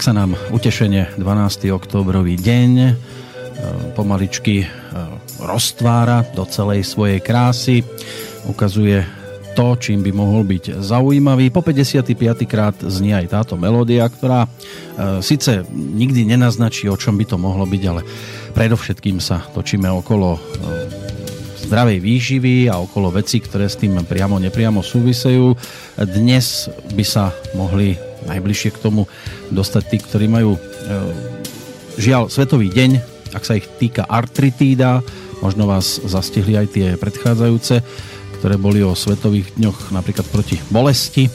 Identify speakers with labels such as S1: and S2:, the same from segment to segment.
S1: Tak sa nám utešenie 12. oktobrový deň e, pomaličky e, roztvára do celej svojej krásy. Ukazuje to, čím by mohol byť zaujímavý. Po 55. krát znie aj táto melódia, ktorá e, síce nikdy nenaznačí, o čom by to mohlo byť, ale predovšetkým sa točíme okolo zdravej výživy a okolo veci, ktoré s tým priamo nepriamo súvisejú. Dnes by sa mohli najbližšie k tomu dostať tí, ktorí majú e, žiaľ Svetový deň, ak sa ich týka artritída, možno vás zastihli aj tie predchádzajúce, ktoré boli o Svetových dňoch napríklad proti bolesti,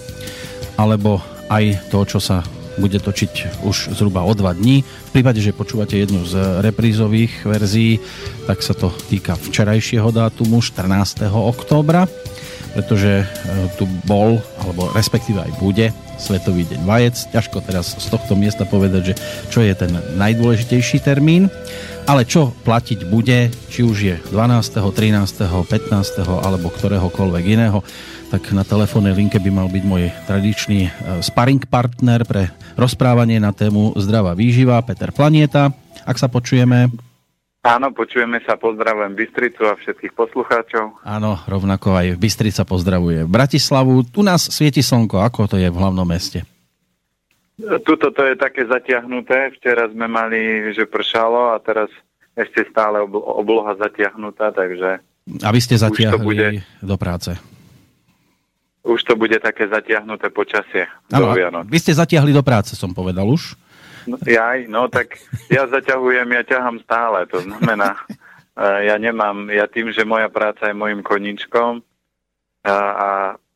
S1: alebo aj to, čo sa bude točiť už zhruba o dva dní. V prípade, že počúvate jednu z reprízových verzií, tak sa to týka včerajšieho dátumu 14. októbra, pretože e, tu bol, alebo respektíve aj bude Svetový deň vajec. Ťažko teraz z tohto miesta povedať, že čo je ten najdôležitejší termín, ale čo platiť bude, či už je 12., 13., 15. alebo ktoréhokoľvek iného, tak na telefónnej linke by mal byť môj tradičný e, sparring partner pre rozprávanie na tému zdravá výživa, Peter Planieta. Ak sa počujeme,
S2: Áno, počujeme sa, pozdravujem Bystricu a všetkých poslucháčov.
S1: Áno, rovnako aj Bystrica pozdravuje Bratislavu. Tu nás svieti slnko, ako to je v hlavnom meste?
S2: Tuto to je také zatiahnuté. Včera sme mali, že pršalo a teraz ešte stále obloha zatiahnutá, takže...
S1: A vy ste zatiahli bude, do práce.
S2: Už to bude také zatiahnuté počasie. Ano,
S1: vy ste zatiahli do práce, som povedal už.
S2: Jaj, no tak ja zaťahujem, ja ťahám stále, to znamená, e, ja nemám, ja tým, že moja práca je mojim koničkom a, a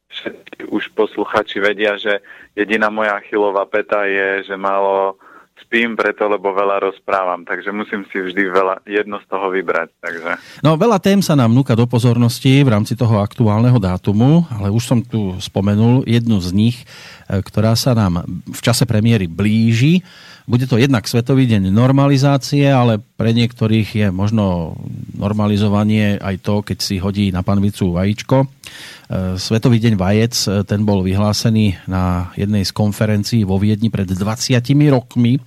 S2: všetci už posluchači vedia, že jediná moja achilová peta je, že málo spím preto, lebo veľa rozprávam, takže musím si vždy veľa, jedno z toho vybrať. Takže.
S1: No veľa tém sa nám núka do pozornosti v rámci toho aktuálneho dátumu, ale už som tu spomenul jednu z nich, e, ktorá sa nám v čase premiéry blíži. Bude to jednak Svetový deň normalizácie, ale pre niektorých je možno normalizovanie aj to, keď si hodí na panvicu vajíčko. E, Svetový deň vajec, e, ten bol vyhlásený na jednej z konferencií vo Viedni pred 20 rokmi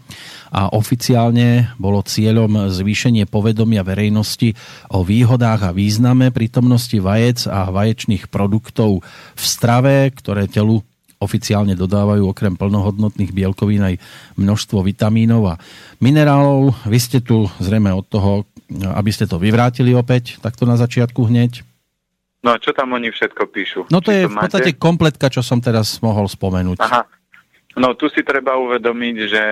S1: a oficiálne bolo cieľom zvýšenie povedomia verejnosti o výhodách a význame prítomnosti vajec a vaječných produktov v strave, ktoré telu oficiálne dodávajú okrem plnohodnotných bielkovín aj množstvo vitamínov a minerálov. Vy ste tu zrejme od toho, aby ste to vyvrátili opäť, takto na začiatku hneď.
S2: No a čo tam oni všetko píšu?
S1: No to Či je to v podstate máte? kompletka, čo som teraz mohol spomenúť.
S2: Aha. No tu si treba uvedomiť, že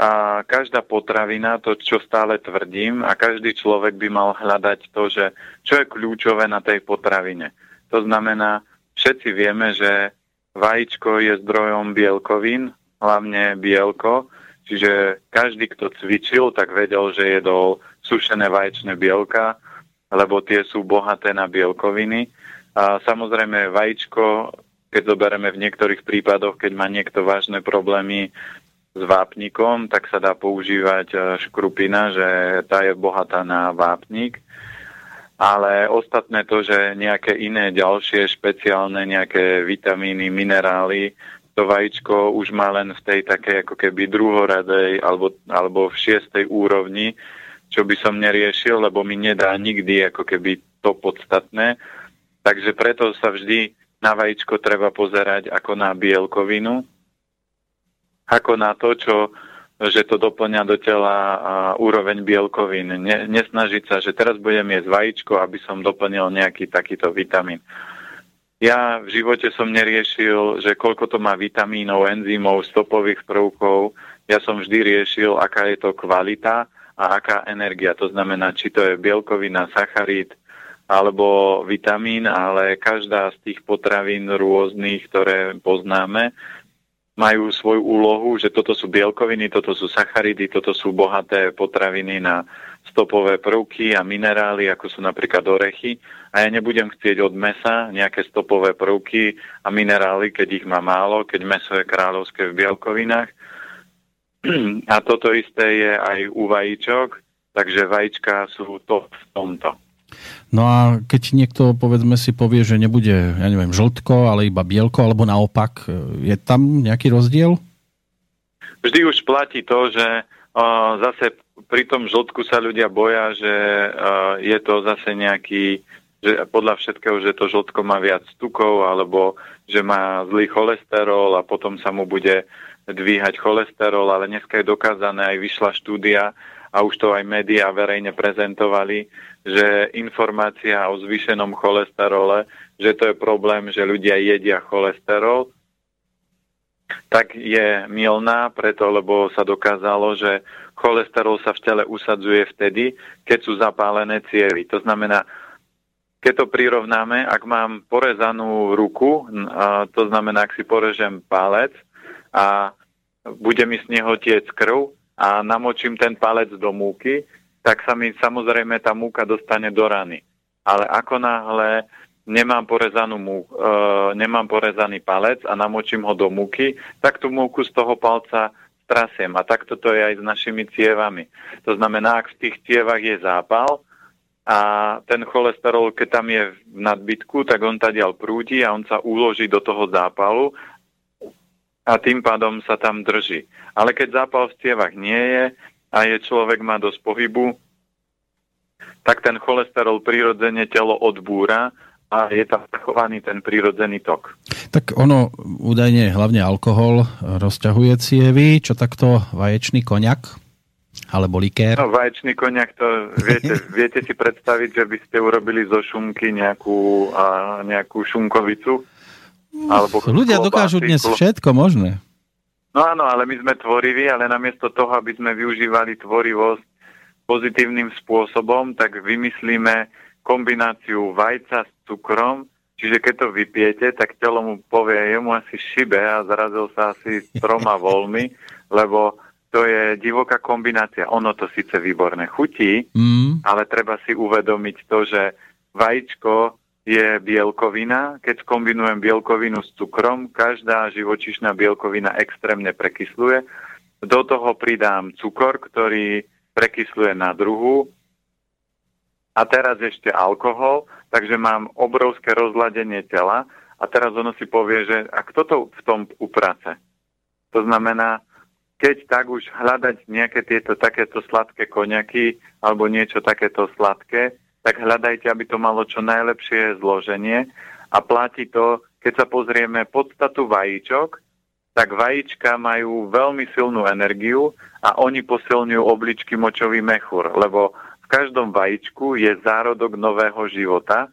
S2: a každá potravina, to čo stále tvrdím, a každý človek by mal hľadať to, že čo je kľúčové na tej potravine. To znamená, všetci vieme, že Vajíčko je zdrojom bielkovín, hlavne bielko, čiže každý, kto cvičil, tak vedel, že jedol sušené vaječné bielka, lebo tie sú bohaté na bielkoviny. A samozrejme vajíčko, keď zoberieme v niektorých prípadoch, keď má niekto vážne problémy s vápnikom, tak sa dá používať e, škrupina, že tá je bohatá na vápnik ale ostatné to, že nejaké iné ďalšie špeciálne nejaké vitamíny, minerály, to vajíčko už má len v tej takej ako keby druhoradej alebo, alebo v šiestej úrovni, čo by som neriešil, lebo mi nedá nikdy ako keby to podstatné. Takže preto sa vždy na vajíčko treba pozerať ako na bielkovinu, ako na to, čo že to doplňa do tela úroveň bielkovín. Ne, nesnažiť sa, že teraz budem jesť vajíčko, aby som doplnil nejaký takýto vitamín. Ja v živote som neriešil, že koľko to má vitamínov, enzymov, stopových prvkov. Ja som vždy riešil, aká je to kvalita a aká energia. To znamená, či to je bielkovina, sacharid alebo vitamín, ale každá z tých potravín rôznych, ktoré poznáme, majú svoju úlohu, že toto sú bielkoviny, toto sú sacharidy, toto sú bohaté potraviny na stopové prvky a minerály, ako sú napríklad orechy. A ja nebudem chcieť od mesa nejaké stopové prvky a minerály, keď ich má málo, keď meso je kráľovské v bielkovinách. A toto isté je aj u vajíčok, takže vajíčka sú to v tomto.
S1: No a keď niekto, povedzme si, povie, že nebude, ja neviem, žltko, ale iba bielko, alebo naopak, je tam nejaký rozdiel?
S2: vždy už platí to, že uh, zase pri tom žltku sa ľudia boja, že uh, je to zase nejaký, že podľa všetkého, že to žltko má viac tukov, alebo že má zlý cholesterol a potom sa mu bude dvíhať cholesterol, ale dneska je dokázané, aj vyšla štúdia a už to aj médiá verejne prezentovali, že informácia o zvýšenom cholesterole, že to je problém, že ľudia jedia cholesterol, tak je milná, preto lebo sa dokázalo, že cholesterol sa v tele usadzuje vtedy, keď sú zapálené cievy. To znamená, keď to prirovnáme, ak mám porezanú ruku, to znamená, ak si porežem palec a bude mi z neho tiec krv a namočím ten palec do múky, tak sa mi samozrejme tá múka dostane do rany. Ale ako náhle nemám, porezanú mú, e, nemám porezaný palec a namočím ho do múky, tak tú múku z toho palca strasiem. A takto to je aj s našimi cievami. To znamená, ak v tých cievach je zápal a ten cholesterol, keď tam je v nadbytku, tak on tadiaľ prúdi a on sa uloží do toho zápalu a tým pádom sa tam drží. Ale keď zápal v cievach nie je a je človek má dosť pohybu, tak ten cholesterol prirodzene telo odbúra a je tam zachovaný ten prírodzený tok.
S1: Tak ono údajne hlavne alkohol rozťahuje cievy, čo takto vaječný koniak? Alebo likér?
S2: No, vaječný koniak, to viete, viete si predstaviť, že by ste urobili zo šunky nejakú, a, nejakú šunkovicu?
S1: Alebo Ľudia dokážu dnes všetko možné.
S2: No áno, ale my sme tvoriví, ale namiesto toho, aby sme využívali tvorivosť pozitívnym spôsobom, tak vymyslíme kombináciu vajca s cukrom, čiže keď to vypijete, tak telo mu povie, jemu asi šibe a zarazil sa asi troma voľmi, lebo to je divoká kombinácia. Ono to síce výborne chutí, mm. ale treba si uvedomiť to, že vajíčko je bielkovina. Keď kombinujem bielkovinu s cukrom, každá živočišná bielkovina extrémne prekysluje. Do toho pridám cukor, ktorý prekysluje na druhu a teraz ešte alkohol, takže mám obrovské rozladenie tela a teraz ono si povie, že a kto to v tom uprace? To znamená, keď tak už hľadať nejaké tieto takéto sladké koňaky alebo niečo takéto sladké, tak hľadajte, aby to malo čo najlepšie zloženie a platí to, keď sa pozrieme podstatu vajíčok, tak vajíčka majú veľmi silnú energiu a oni posilňujú obličky močový mechúr, lebo každom vajíčku je zárodok nového života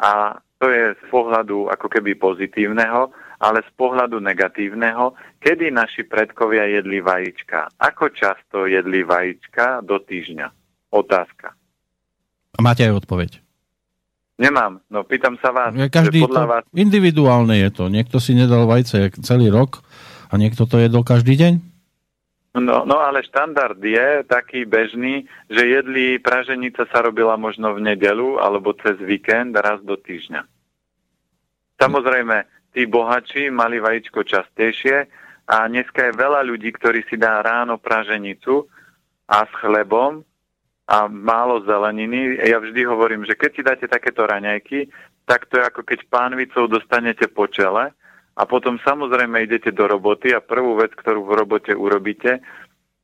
S2: a to je z pohľadu ako keby pozitívneho, ale z pohľadu negatívneho, kedy naši predkovia jedli vajíčka. Ako často jedli vajíčka do týždňa? Otázka.
S1: A máte aj odpoveď?
S2: Nemám, no pýtam sa vás.
S1: Každý podľa to, vás... Individuálne je to. Niekto si nedal vajce celý rok a niekto to jedol každý deň?
S2: No, no ale štandard je taký bežný, že jedli praženica sa robila možno v nedelu alebo cez víkend raz do týždňa. Samozrejme, tí bohači mali vajíčko častejšie a dneska je veľa ľudí, ktorí si dá ráno praženicu a s chlebom a málo zeleniny. Ja vždy hovorím, že keď si dáte takéto raňajky, tak to je ako keď pánvicou dostanete po čele a potom samozrejme idete do roboty a prvú vec, ktorú v robote urobíte,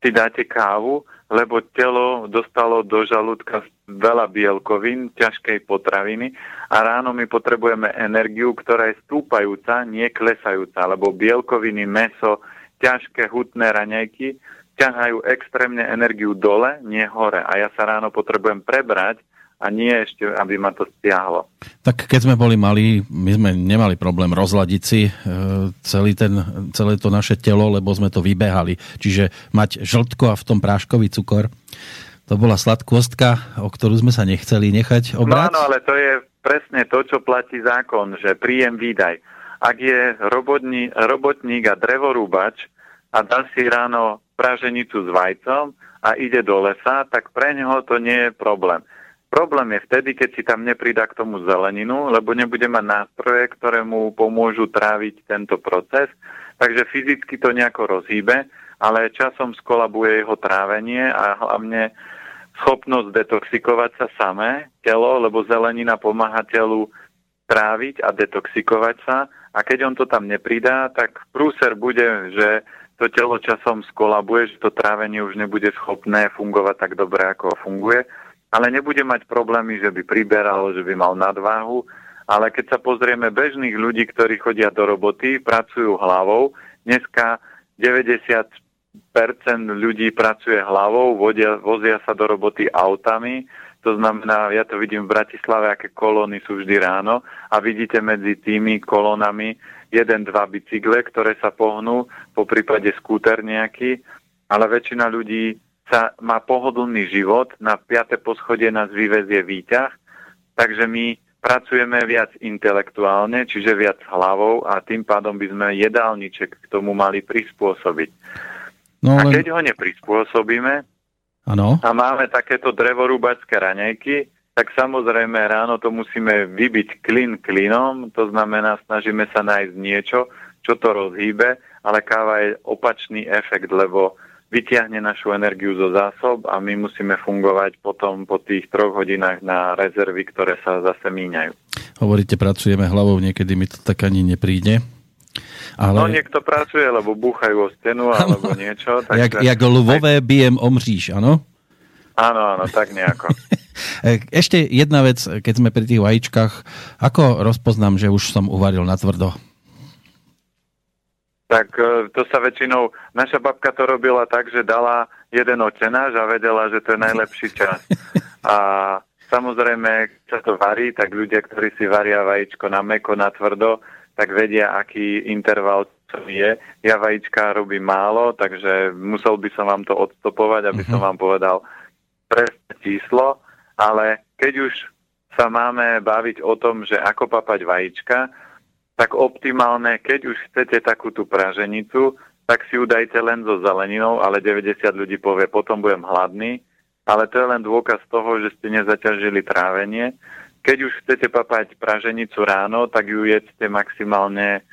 S2: si dáte kávu, lebo telo dostalo do žalúdka veľa bielkovín, ťažkej potraviny a ráno my potrebujeme energiu, ktorá je stúpajúca, nie klesajúca, lebo bielkoviny, meso, ťažké hutné raňajky ťahajú extrémne energiu dole, nie hore. A ja sa ráno potrebujem prebrať a nie ešte, aby ma to stiahlo.
S1: Tak keď sme boli malí, my sme nemali problém rozladiť si e, celý ten, celé to naše telo, lebo sme to vybehali. Čiže mať žltko a v tom práškový cukor, to bola sladkostka, o ktorú sme sa nechceli nechať obrať.
S2: No áno, ale to je presne to, čo platí zákon, že príjem výdaj. Ak je robotní, robotník a drevorúbač a dá si ráno praženicu s vajcom a ide do lesa, tak pre neho to nie je problém. Problém je vtedy, keď si tam nepridá k tomu zeleninu, lebo nebude mať nástroje, ktoré mu pomôžu tráviť tento proces, takže fyzicky to nejako rozhýbe, ale časom skolabuje jeho trávenie a hlavne schopnosť detoxikovať sa samé telo, lebo zelenina pomáha telu tráviť a detoxikovať sa a keď on to tam nepridá, tak prúser bude, že to telo časom skolabuje, že to trávenie už nebude schopné fungovať tak dobre, ako funguje, ale nebude mať problémy, že by priberalo, že by mal nadváhu, ale keď sa pozrieme bežných ľudí, ktorí chodia do roboty, pracujú hlavou, dneska 90% ľudí pracuje hlavou, vodia, vozia sa do roboty autami, to znamená, ja to vidím v Bratislave, aké kolóny sú vždy ráno a vidíte medzi tými kolónami jeden, dva bicykle, ktoré sa pohnú, po prípade skúter nejaký, ale väčšina ľudí sa má pohodlný život, na piate poschodie nás vyvezie výťah, takže my pracujeme viac intelektuálne, čiže viac hlavou a tým pádom by sme jedálniček k tomu mali prispôsobiť. No, ale... A keď ho neprispôsobíme, Ano. A máme takéto drevorúbačské raňajky, tak samozrejme ráno to musíme vybiť klin klinom, to znamená, snažíme sa nájsť niečo, čo to rozhýbe, ale káva je opačný efekt, lebo vytiahne našu energiu zo zásob a my musíme fungovať potom po tých troch hodinách na rezervy, ktoré sa zase míňajú.
S1: Hovoríte, pracujeme hlavou, niekedy mi to tak ani nepríde.
S2: Ale... No niekto pracuje, lebo búchajú o stenu alebo niečo.
S1: Takže... Jak, jak lvové bijem omříš, áno?
S2: Áno, áno, tak nejako.
S1: Ešte jedna vec, keď sme pri tých vajíčkach. Ako rozpoznám, že už som uvaril na tvrdo?
S2: Tak e, to sa väčšinou... Naša babka to robila tak, že dala jeden otenáž a vedela, že to je najlepší čas. A samozrejme, keď sa to varí, tak ľudia, ktorí si varia vajíčko na meko, na tvrdo, tak vedia, aký interval je. Ja vajíčka robím málo, takže musel by som vám to odstopovať, aby uh-huh. som mhm. vám povedal presné číslo, ale keď už sa máme baviť o tom, že ako papať vajíčka, tak optimálne, keď už chcete takú tú praženicu, tak si ju dajte len so zeleninou, ale 90 ľudí povie, potom budem hladný, ale to je len dôkaz toho, že ste nezaťažili trávenie keď už chcete papať praženicu ráno, tak ju jedzte maximálne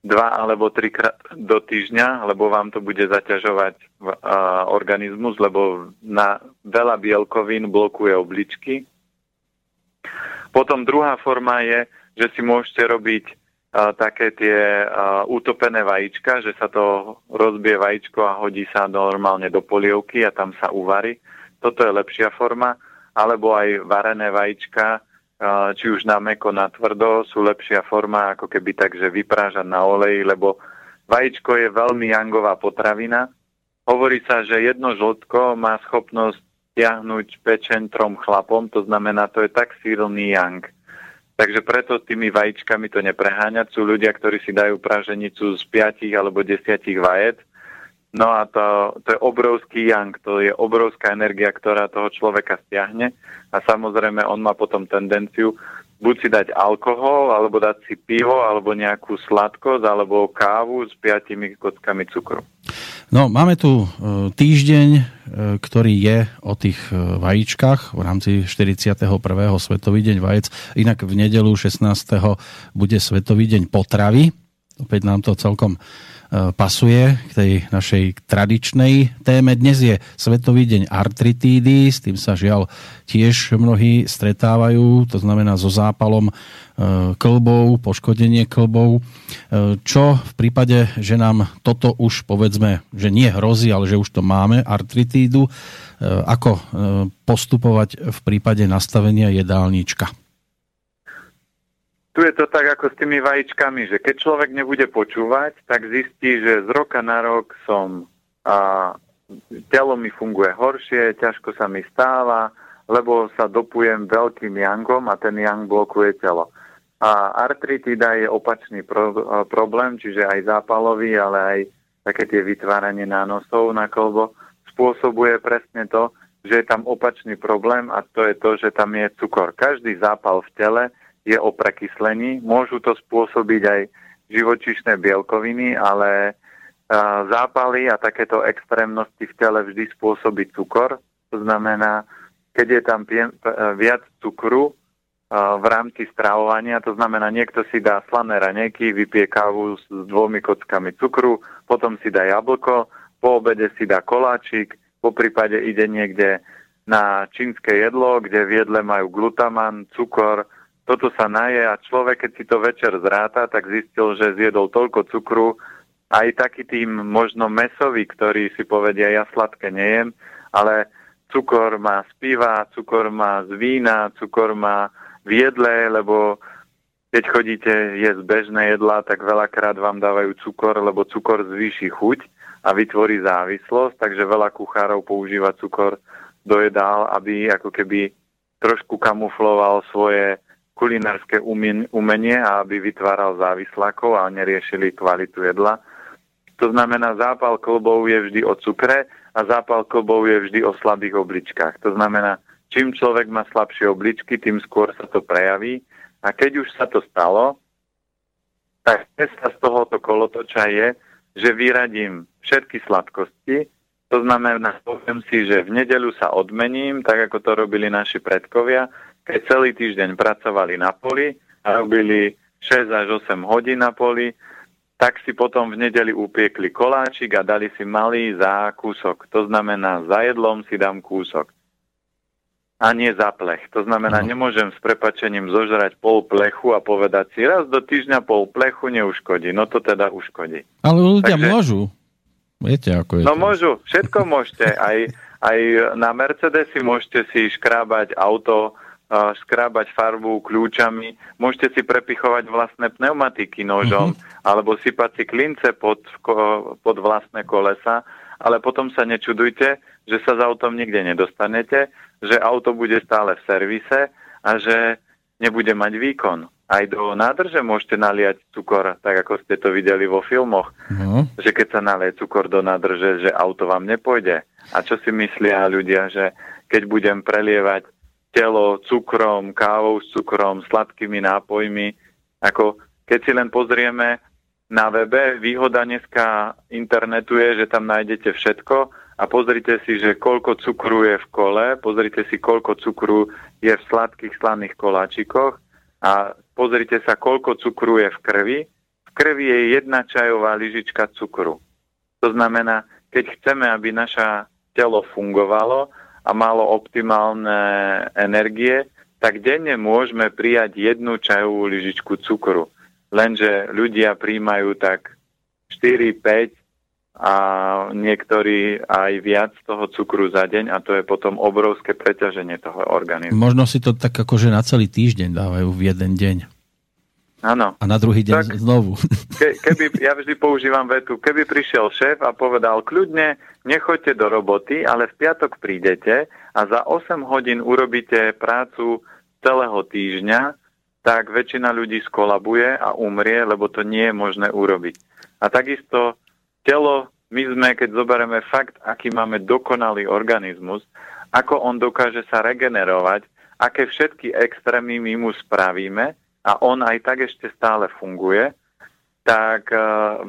S2: dva alebo trikrát do týždňa, lebo vám to bude zaťažovať uh, organizmus, lebo na veľa bielkovín blokuje obličky. Potom druhá forma je, že si môžete robiť uh, také tie uh, utopené vajíčka, že sa to rozbije vajíčko a hodí sa normálne do polievky a tam sa uvarí. Toto je lepšia forma. Alebo aj varené vajíčka, či už na meko, na tvrdo, sú lepšia forma ako keby tak, že vyprážať na oleji, lebo vajíčko je veľmi jangová potravina. Hovorí sa, že jedno žltko má schopnosť tiahnuť pečen trom chlapom, to znamená, to je tak silný yang. Takže preto tými vajíčkami to nepreháňať. Sú ľudia, ktorí si dajú praženicu z 5 alebo 10 vajec No a to, to je obrovský yang, to je obrovská energia, ktorá toho človeka stiahne a samozrejme on má potom tendenciu buď si dať alkohol, alebo dať si pivo, alebo nejakú sladkosť, alebo kávu s piatimi kockami cukru.
S1: No, máme tu e, týždeň, e, ktorý je o tých e, vajíčkach v rámci 41. Svetový deň vajec. Inak v nedelu 16. bude Svetový deň potravy. Opäť nám to celkom pasuje k tej našej tradičnej téme. Dnes je Svetový deň artritídy, s tým sa žiaľ tiež mnohí stretávajú, to znamená so zápalom e, klbov, poškodenie klbov. E, čo v prípade, že nám toto už povedzme, že nie hrozí, ale že už to máme, artritídu, ako postupovať v prípade nastavenia jedálnička?
S2: Tu je to tak ako s tými vajíčkami, že keď človek nebude počúvať, tak zistí, že z roka na rok som a, telo mi funguje horšie, ťažko sa mi stáva, lebo sa dopujem veľkým jangom a ten yang blokuje telo. A artritida je opačný pro, problém, čiže aj zápalový, ale aj také tie vytváranie nánosov na kolbo spôsobuje presne to, že je tam opačný problém a to je to, že tam je cukor. Každý zápal v tele je o prekyslení. Môžu to spôsobiť aj živočišné bielkoviny, ale zápaly a takéto extrémnosti v tele vždy spôsobí cukor. To znamená, keď je tam viac cukru v rámci stravovania, to znamená, niekto si dá slané raňajky, vypije kávu s dvomi kockami cukru, potom si dá jablko, po obede si dá koláčik, po prípade ide niekde na čínske jedlo, kde v jedle majú glutaman, cukor, toto sa naje a človek, keď si to večer zráta, tak zistil, že zjedol toľko cukru, aj taký tým možno mesový, ktorý si povedia, ja sladké nejem, ale cukor má z piva, cukor má z vína, cukor má v jedle, lebo keď chodíte jesť bežné jedlá, tak veľakrát vám dávajú cukor, lebo cukor zvýši chuť a vytvorí závislosť, takže veľa kuchárov používa cukor do jedál, aby ako keby trošku kamufloval svoje kulinárske umenie a aby vytváral závislákov a neriešili kvalitu jedla. To znamená, zápal klbov je vždy o cukre a zápal klbov je vždy o slabých obličkách. To znamená, čím človek má slabšie obličky, tým skôr sa to prejaví. A keď už sa to stalo, tak cesta z tohoto kolotoča je, že vyradím všetky sladkosti, to znamená, poviem si, že v nedeľu sa odmením, tak ako to robili naši predkovia, keď celý týždeň pracovali na poli a robili 6 až 8 hodín na poli, tak si potom v nedeli upiekli koláčik a dali si malý zákusok. To znamená, za jedlom si dám kúsok. A nie za plech. To znamená, no. nemôžem s prepačením zožrať pol plechu a povedať si, raz do týždňa pol plechu neuškodí. No to teda uškodí.
S1: Ale ľudia Takže, môžu. Viete, ako je
S2: No to. môžu, všetko môžete. Aj, aj na Mercedesi môžete si škrábať auto skrábať farbu kľúčami, môžete si prepichovať vlastné pneumatiky nožom, mm-hmm. alebo sypať si klince pod, pod vlastné kolesa, ale potom sa nečudujte, že sa s autom nikde nedostanete, že auto bude stále v servise a že nebude mať výkon. Aj do nádrže môžete naliať cukor, tak ako ste to videli vo filmoch, mm-hmm. že keď sa nalie cukor do nádrže, že auto vám nepôjde. A čo si myslia ľudia, že keď budem prelievať telo cukrom, kávou s cukrom, sladkými nápojmi. Ako keď si len pozrieme na webe, výhoda dneska internetu je, že tam nájdete všetko a pozrite si, že koľko cukru je v kole, pozrite si, koľko cukru je v sladkých slaných koláčikoch a pozrite sa, koľko cukru je v krvi. V krvi je jedna čajová lyžička cukru. To znamená, keď chceme, aby naša telo fungovalo, a malo optimálne energie, tak denne môžeme prijať jednu čajovú lyžičku cukru. Lenže ľudia príjmajú tak 4-5 a niektorí aj viac toho cukru za deň a to je potom obrovské preťaženie toho organizmu.
S1: Možno si to tak akože na celý týždeň dávajú v jeden deň.
S2: Áno.
S1: A na druhý deň tak, znovu.
S2: Ke, keby, ja vždy používam vetu, keby prišiel šéf a povedal, kľudne, nechoďte do roboty, ale v piatok prídete a za 8 hodín urobíte prácu celého týždňa, tak väčšina ľudí skolabuje a umrie, lebo to nie je možné urobiť. A takisto telo, my sme, keď zoberieme fakt, aký máme dokonalý organizmus, ako on dokáže sa regenerovať, aké všetky extrémy my mu spravíme, a on aj tak ešte stále funguje, tak e,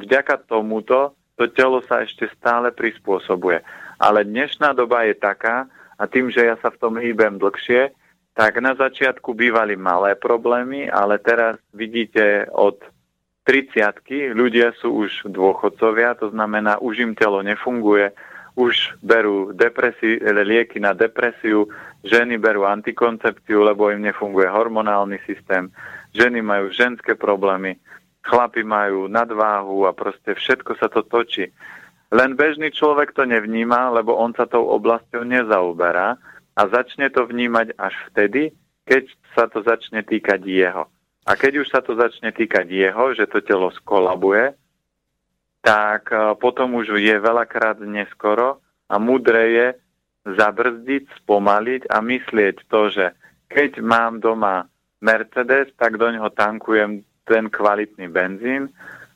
S2: vďaka tomuto to telo sa ešte stále prispôsobuje. Ale dnešná doba je taká, a tým, že ja sa v tom hýbem dlhšie, tak na začiatku bývali malé problémy, ale teraz vidíte od 30 ľudia sú už dôchodcovia, to znamená, už im telo nefunguje, už berú depresi- lieky na depresiu, ženy berú antikoncepciu, lebo im nefunguje hormonálny systém ženy majú ženské problémy, chlapi majú nadváhu a proste všetko sa to točí. Len bežný človek to nevníma, lebo on sa tou oblasťou nezaoberá a začne to vnímať až vtedy, keď sa to začne týkať jeho. A keď už sa to začne týkať jeho, že to telo skolabuje, tak e, potom už je veľakrát neskoro a mudré je zabrzdiť, spomaliť a myslieť to, že keď mám doma Mercedes, tak do neho tankujem ten kvalitný benzín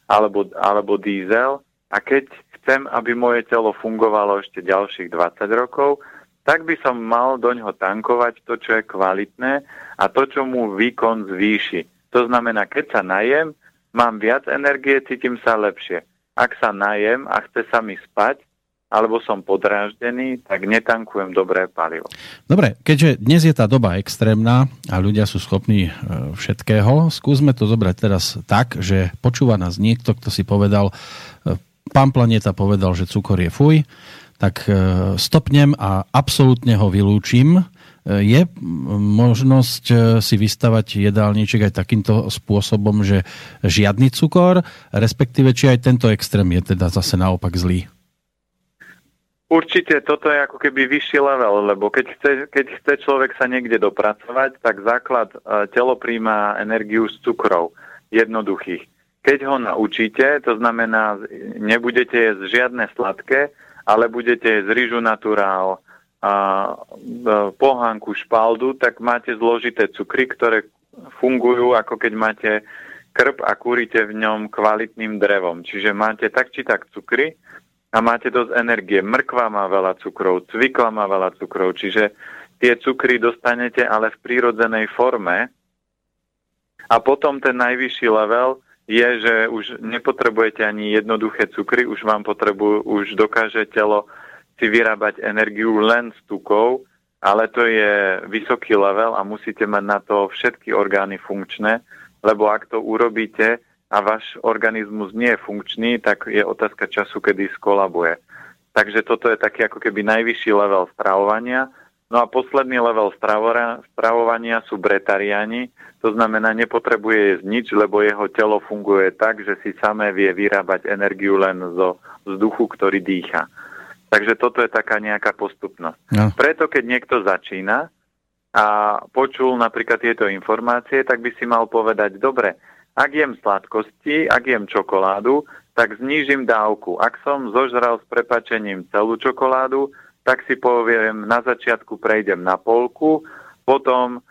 S2: alebo, alebo diesel a keď chcem, aby moje telo fungovalo ešte ďalších 20 rokov, tak by som mal do ňoho tankovať to, čo je kvalitné a to, čo mu výkon zvýši. To znamená, keď sa najem, mám viac energie, cítim sa lepšie. Ak sa najem a chce sa mi spať, alebo som podráždený, tak netankujem dobré palivo.
S1: Dobre, keďže dnes je tá doba extrémna a ľudia sú schopní e, všetkého, skúsme to zobrať teraz tak, že počúva nás niekto, kto si povedal, e, pán Planeta povedal, že cukor je fuj, tak e, stopnem a absolútne ho vylúčim Je možnosť si vystavať jedálniček aj takýmto spôsobom, že žiadny cukor, respektíve či aj tento extrém je teda zase naopak zlý?
S2: Určite toto je ako keby vyšší level, lebo keď chce, keď chce človek sa niekde dopracovať, tak základ e, telo príjma energiu z cukrov, jednoduchých. Keď ho naučíte, to znamená, nebudete jesť žiadne sladké, ale budete jesť rýžu naturál, a e, pohánku, špaldu, tak máte zložité cukry, ktoré fungujú ako keď máte krp a kúrite v ňom kvalitným drevom. Čiže máte tak či tak cukry, a máte dosť energie. Mrkva má veľa cukrov, cvikla má veľa cukrov, čiže tie cukry dostanete ale v prírodzenej forme. A potom ten najvyšší level je, že už nepotrebujete ani jednoduché cukry, už vám potrebujú, už dokáže telo si vyrábať energiu len z tukov, ale to je vysoký level a musíte mať na to všetky orgány funkčné, lebo ak to urobíte, a váš organizmus nie je funkčný, tak je otázka času, kedy skolabuje. Takže toto je taký ako keby najvyšší level stravovania. No a posledný level stravovania sú bretariani, to znamená, nepotrebuje jesť nič, lebo jeho telo funguje tak, že si samé vie vyrábať energiu len zo vzduchu, ktorý dýcha. Takže toto je taká nejaká postupnosť. No. Preto, keď niekto začína a počul napríklad tieto informácie, tak by si mal povedať, dobre, ak jem sladkosti, ak jem čokoládu, tak znížim dávku. Ak som zožral s prepačením celú čokoládu, tak si poviem, na začiatku prejdem na polku, potom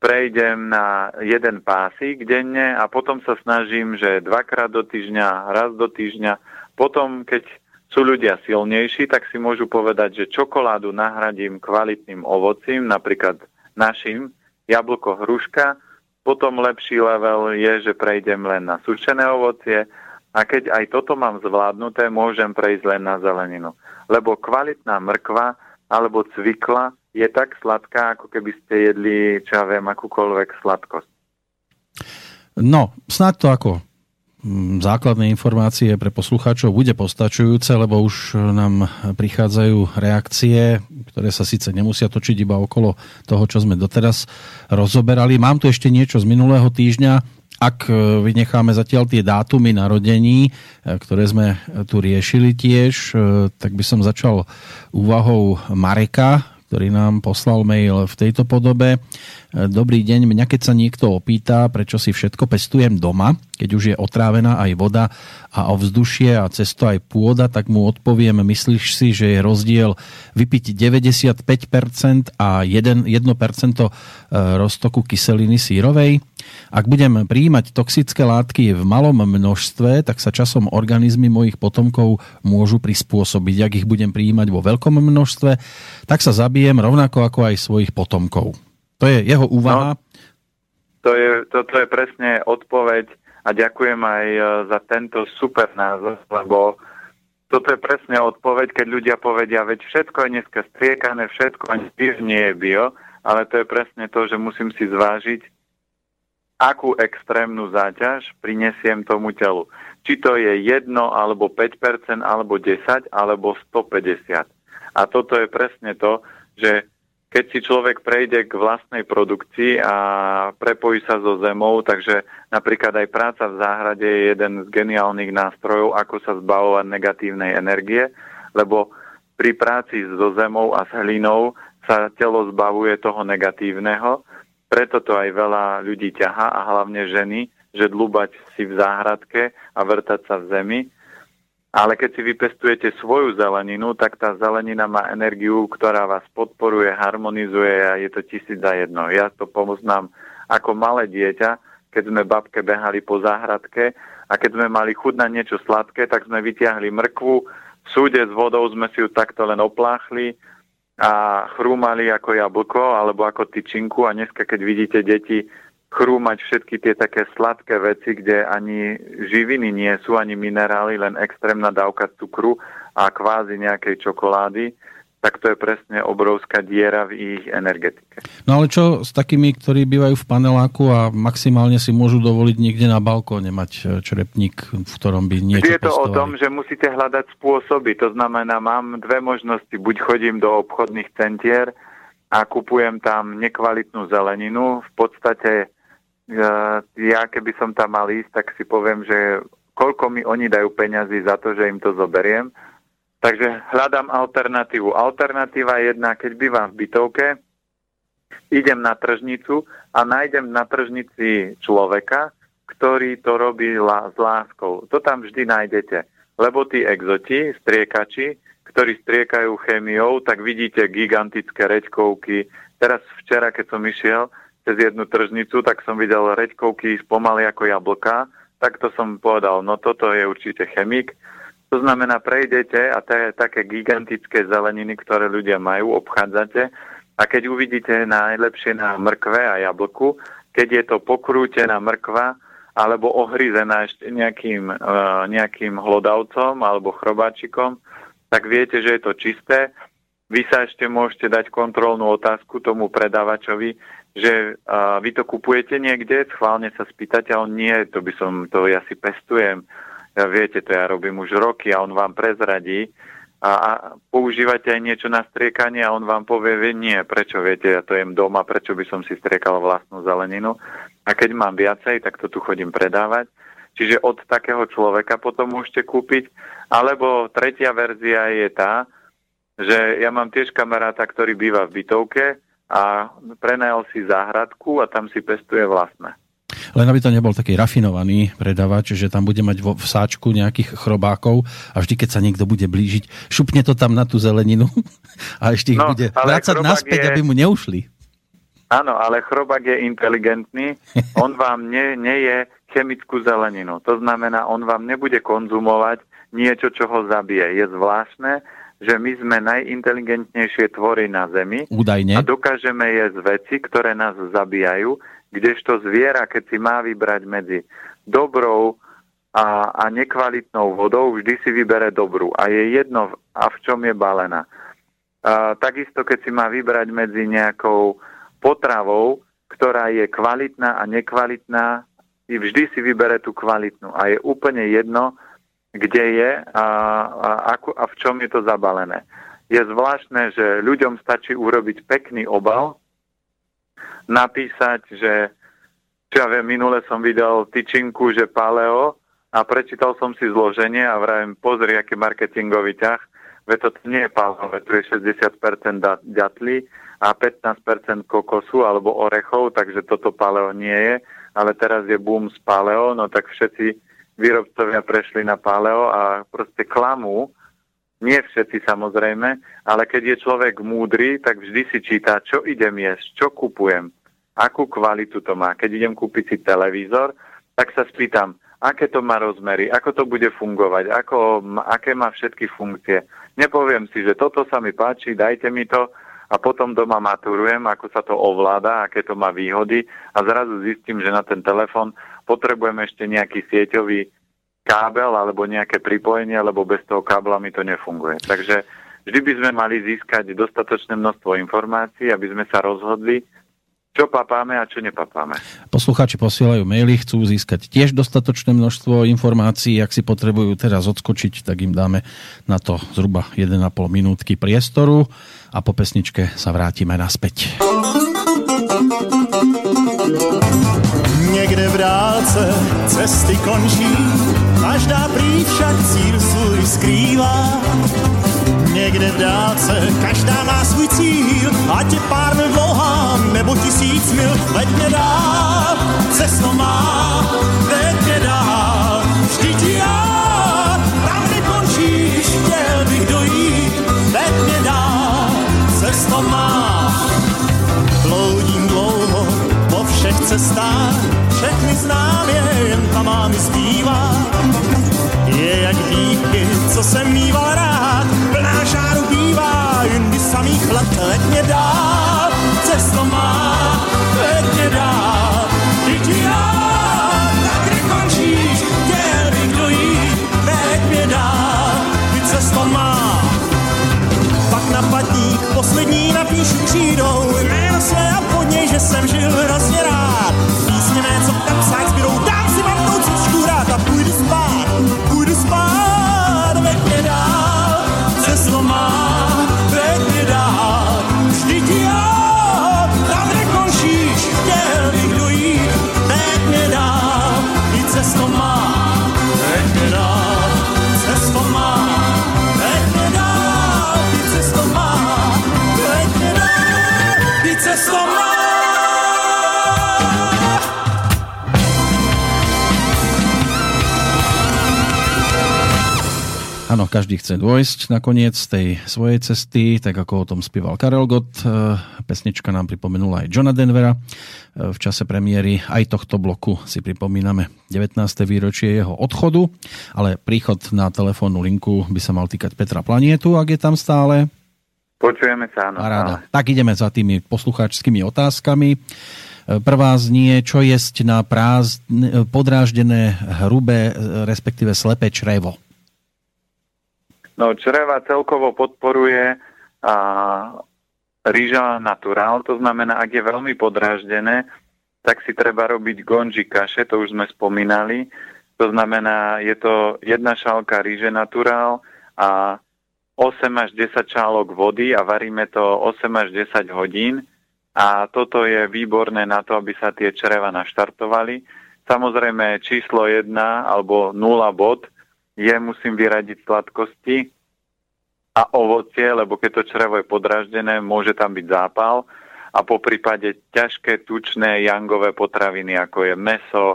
S2: prejdem na jeden pásik denne a potom sa snažím, že dvakrát do týždňa, raz do týždňa. Potom, keď sú ľudia silnejší, tak si môžu povedať, že čokoládu nahradím kvalitným ovocím, napríklad našim, jablko, hruška, potom lepší level je, že prejdem len na sušené ovocie a keď aj toto mám zvládnuté, môžem prejsť len na zeleninu. Lebo kvalitná mrkva alebo cvikla je tak sladká, ako keby ste jedli, čo ja viem, akúkoľvek sladkosť.
S1: No, snad to ako základné informácie pre poslucháčov bude postačujúce, lebo už nám prichádzajú reakcie, ktoré sa síce nemusia točiť iba okolo toho, čo sme doteraz rozoberali. Mám tu ešte niečo z minulého týždňa. Ak e, vynecháme zatiaľ tie dátumy narodení, e, ktoré sme tu riešili tiež, e, tak by som začal úvahou Mareka, ktorý nám poslal mail v tejto podobe. Dobrý deň, mňa keď sa niekto opýta, prečo si všetko pestujem doma, keď už je otrávená aj voda a ovzdušie a cesto aj pôda, tak mu odpoviem, myslíš si, že je rozdiel vypiť 95% a 1%, 1% e, roztoku kyseliny sírovej? Ak budem prijímať toxické látky v malom množstve, tak sa časom organizmy mojich potomkov môžu prispôsobiť. Ak ich budem prijímať vo veľkom množstve, tak sa zabijem rovnako ako aj svojich potomkov. To je jeho úvaha. No,
S2: to je, toto je presne odpoveď a ďakujem aj e, za tento super názor, lebo toto je presne odpoveď, keď ľudia povedia, veď všetko je dneska striekané, všetko ani nie je bio, ale to je presne to, že musím si zvážiť, akú extrémnu záťaž prinesiem tomu telu. Či to je 1 alebo 5%, alebo 10, alebo 150. A toto je presne to, že keď si človek prejde k vlastnej produkcii a prepojí sa so zemou, takže napríklad aj práca v záhrade je jeden z geniálnych nástrojov, ako sa zbavovať negatívnej energie, lebo pri práci so zemou a s hlinou sa telo zbavuje toho negatívneho, preto to aj veľa ľudí ťaha a hlavne ženy, že dlubať si v záhradke a vrtať sa v zemi, ale keď si vypestujete svoju zeleninu, tak tá zelenina má energiu, ktorá vás podporuje, harmonizuje a je to tisíc za jedno. Ja to poznám ako malé dieťa, keď sme babke behali po záhradke a keď sme mali chuť na niečo sladké, tak sme vytiahli mrkvu, v súde s vodou sme si ju takto len opláchli a chrúmali ako jablko alebo ako tyčinku a dneska, keď vidíte deti chrúmať všetky tie také sladké veci, kde ani živiny nie sú, ani minerály, len extrémna dávka cukru a kvázi nejakej čokolády, tak to je presne obrovská diera v ich energetike.
S1: No ale čo s takými, ktorí bývajú v paneláku a maximálne si môžu dovoliť niekde na balkóne mať e, črepník, v ktorom by niečo
S2: Je to pestovali. o tom, že musíte hľadať spôsoby. To znamená, mám dve možnosti. Buď chodím do obchodných centier, a kupujem tam nekvalitnú zeleninu. V podstate ja keby som tam mal ísť, tak si poviem, že koľko mi oni dajú peňazí za to, že im to zoberiem. Takže hľadám alternatívu. Alternatíva je jedna, keď bývam v bytovke, idem na tržnicu a nájdem na tržnici človeka, ktorý to robí s láskou. To tam vždy nájdete. Lebo tí exoti, striekači, ktorí striekajú chemiou, tak vidíte gigantické reďkovky. Teraz včera, keď som išiel cez jednu tržnicu, tak som videl reďkovky pomaly ako jablka. Tak to som povedal, no toto je určite chemik. To znamená, prejdete a te, také gigantické zeleniny, ktoré ľudia majú, obchádzate a keď uvidíte najlepšie na mrkve a jablku, keď je to pokrútená mrkva alebo ohryzená ešte nejakým, uh, nejakým hlodavcom alebo chrobáčikom, tak viete, že je to čisté. Vy sa ešte môžete dať kontrolnú otázku tomu predávačovi, že uh, vy to kupujete niekde, schválne sa spýtate a on nie, to by som, to ja si pestujem, ja viete, to ja robím už roky a on vám prezradí. A, a používate aj niečo na striekanie a on vám povie, že nie, prečo viete, ja to jem doma, prečo by som si striekal vlastnú zeleninu? A keď mám viacej, tak to tu chodím predávať. Čiže od takého človeka potom môžete kúpiť. Alebo tretia verzia je tá, že ja mám tiež kamaráta, ktorý býva v bytovke a prenajal si záhradku a tam si pestuje vlastné.
S1: Len aby to nebol taký rafinovaný predávač, že tam bude mať vo vsáčku nejakých chrobákov a vždy, keď sa niekto bude blížiť, šupne to tam na tú zeleninu a ešte ich no, bude vrácať naspäť, je... aby mu neušli.
S2: Áno, ale chrobák je inteligentný, on vám nie, nie je chemickú zeleninu. To znamená, on vám nebude konzumovať niečo, čo ho zabije. Je zvláštne, že my sme najinteligentnejšie tvory na Zemi
S1: Údajne.
S2: a dokážeme jesť veci, ktoré nás zabíjajú, kdežto zviera, keď si má vybrať medzi dobrou a, a nekvalitnou vodou, vždy si vybere dobrú. A je jedno, a v čom je balená. A, takisto, keď si má vybrať medzi nejakou potravou, ktorá je kvalitná a nekvalitná, vždy si vybere tú kvalitnú. A je úplne jedno, kde je a, a, ako, a v čom je to zabalené. Je zvláštne, že ľuďom stačí urobiť pekný obal, napísať, že čo ja viem, minule som videl tyčinku, že paleo a prečítal som si zloženie a vravím, pozri, aký marketingový ťah, veď to nie je paleo, to je 60% ďatli a 15% kokosu alebo orechov, takže toto paleo nie je, ale teraz je boom z paleo, no tak všetci výrobcovia prešli na paleo a proste klamú, nie všetci samozrejme, ale keď je človek múdry, tak vždy si číta, čo idem jesť, čo kupujem, akú kvalitu to má. Keď idem kúpiť si televízor, tak sa spýtam, aké to má rozmery, ako to bude fungovať, ako, aké má všetky funkcie. Nepoviem si, že toto sa mi páči, dajte mi to a potom doma maturujem, ako sa to ovláda, aké to má výhody a zrazu zistím, že na ten telefon potrebujem ešte nejaký sieťový kábel alebo nejaké pripojenie, lebo bez toho kábla mi to nefunguje. Takže vždy by sme mali získať dostatočné množstvo informácií, aby sme sa rozhodli, čo papáme a čo nepapáme.
S1: Poslucháči posielajú maily, chcú získať tiež dostatočné množstvo informácií. Ak si potrebujú teraz odskočiť, tak im dáme na to zhruba 1,5 minútky priestoru a po pesničke sa vrátime naspäť.
S3: Dálce cesty končí, každá prý však cíl svůj skrývá. Někde v dálce každá má svůj cíl, ať je pár mil dlouhá, nebo tisíc mil, veď mě dál, cesto má, veď mě dál, vždyť já, tam nekončíš, chtěl bych dojít, veď mě dál, cesto má. Všech cestách, všechny znám je, jen ta mámy zpívá. Je jak díky, co jsem mýval rád, plná žáru bývá, jindy samých let, let mě dá, cesto má, let mě dá,
S1: každý chce dôjsť na koniec tej svojej cesty, tak ako o tom spieval Karel Gott. E, pesnička nám pripomenula aj Johna Denvera. E, v čase premiéry aj tohto bloku si pripomíname 19. výročie jeho odchodu, ale príchod na telefónnu linku by sa mal týkať Petra Planietu, ak je tam stále.
S2: Počujeme sa, áno.
S1: Paráda. Tak ideme za tými poslucháčskými otázkami. E, prvá znie, čo jesť na prázdne, podráždené, hrubé, respektíve slepé črevo.
S2: No, čreva celkovo podporuje a, rýža naturál, to znamená, ak je veľmi podráždené, tak si treba robiť gonži kaše, to už sme spomínali. To znamená, je to jedna šálka rýže naturál a 8 až 10 šálok vody a varíme to 8 až 10 hodín. A toto je výborné na to, aby sa tie čreva naštartovali. Samozrejme číslo 1 alebo 0 bod je musím vyradiť sladkosti a ovocie, lebo keď to črevo je podraždené, môže tam byť zápal a po prípade ťažké tučné jangové potraviny, ako je meso,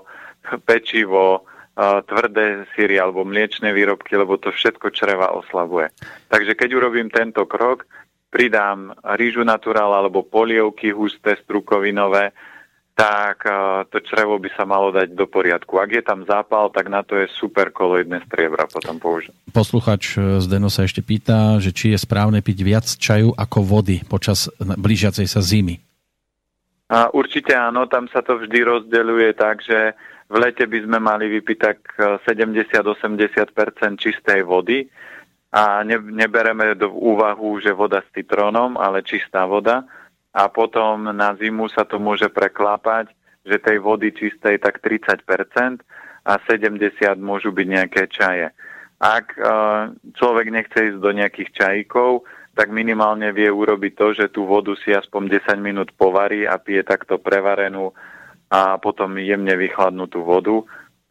S2: pečivo, tvrdé síry alebo mliečne výrobky, lebo to všetko čreva oslabuje. Takže keď urobím tento krok, pridám rýžu naturál alebo polievky husté, strukovinové, tak to črevo by sa malo dať do poriadku. Ak je tam zápal, tak na to je super koloidné striebra potom použiť.
S1: Posluchač e, z Deno sa ešte pýta, že či je správne piť viac čaju ako vody počas blížiacej sa zimy.
S2: A určite áno, tam sa to vždy rozdeľuje tak, že v lete by sme mali vypiť tak 70-80% čistej vody a ne, nebereme do úvahu, že voda s citrónom, ale čistá voda a potom na zimu sa to môže preklápať, že tej vody čistej tak 30% a 70 môžu byť nejaké čaje. Ak uh, človek nechce ísť do nejakých čajíkov, tak minimálne vie urobiť to, že tú vodu si aspoň 10 minút povarí a pije takto prevarenú a potom jemne vychladnutú vodu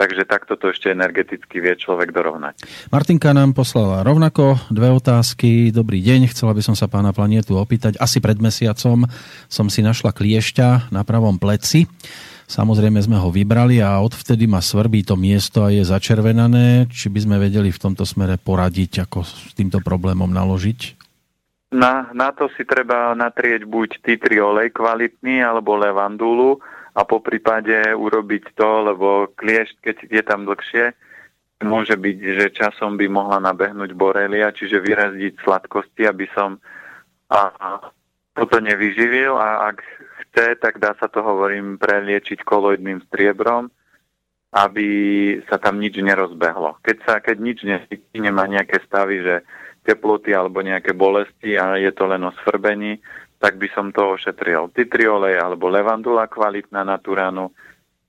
S2: Takže takto to ešte energeticky vie človek dorovnať.
S1: Martinka nám poslala rovnako dve otázky. Dobrý deň, chcela by som sa pána Planietu opýtať. Asi pred mesiacom som si našla kliešťa na pravom pleci. Samozrejme sme ho vybrali a odvtedy ma svrbí to miesto a je začervenané. Či by sme vedeli v tomto smere poradiť, ako s týmto problémom naložiť?
S2: Na, na to si treba natrieť buď titri olej kvalitný alebo levandulu a po prípade urobiť to, lebo kliešť, keď je tam dlhšie, môže byť, že časom by mohla nabehnúť borelia, čiže vyrazdiť sladkosti, aby som a, toto nevyživil a ak chce, tak dá sa to, hovorím, preliečiť koloidným striebrom, aby sa tam nič nerozbehlo. Keď sa, keď nič nesíti, nemá nejaké stavy, že teploty alebo nejaké bolesti a je to len o svrbení, tak by som to ošetril. Titriolej alebo levandula kvalitná na turánu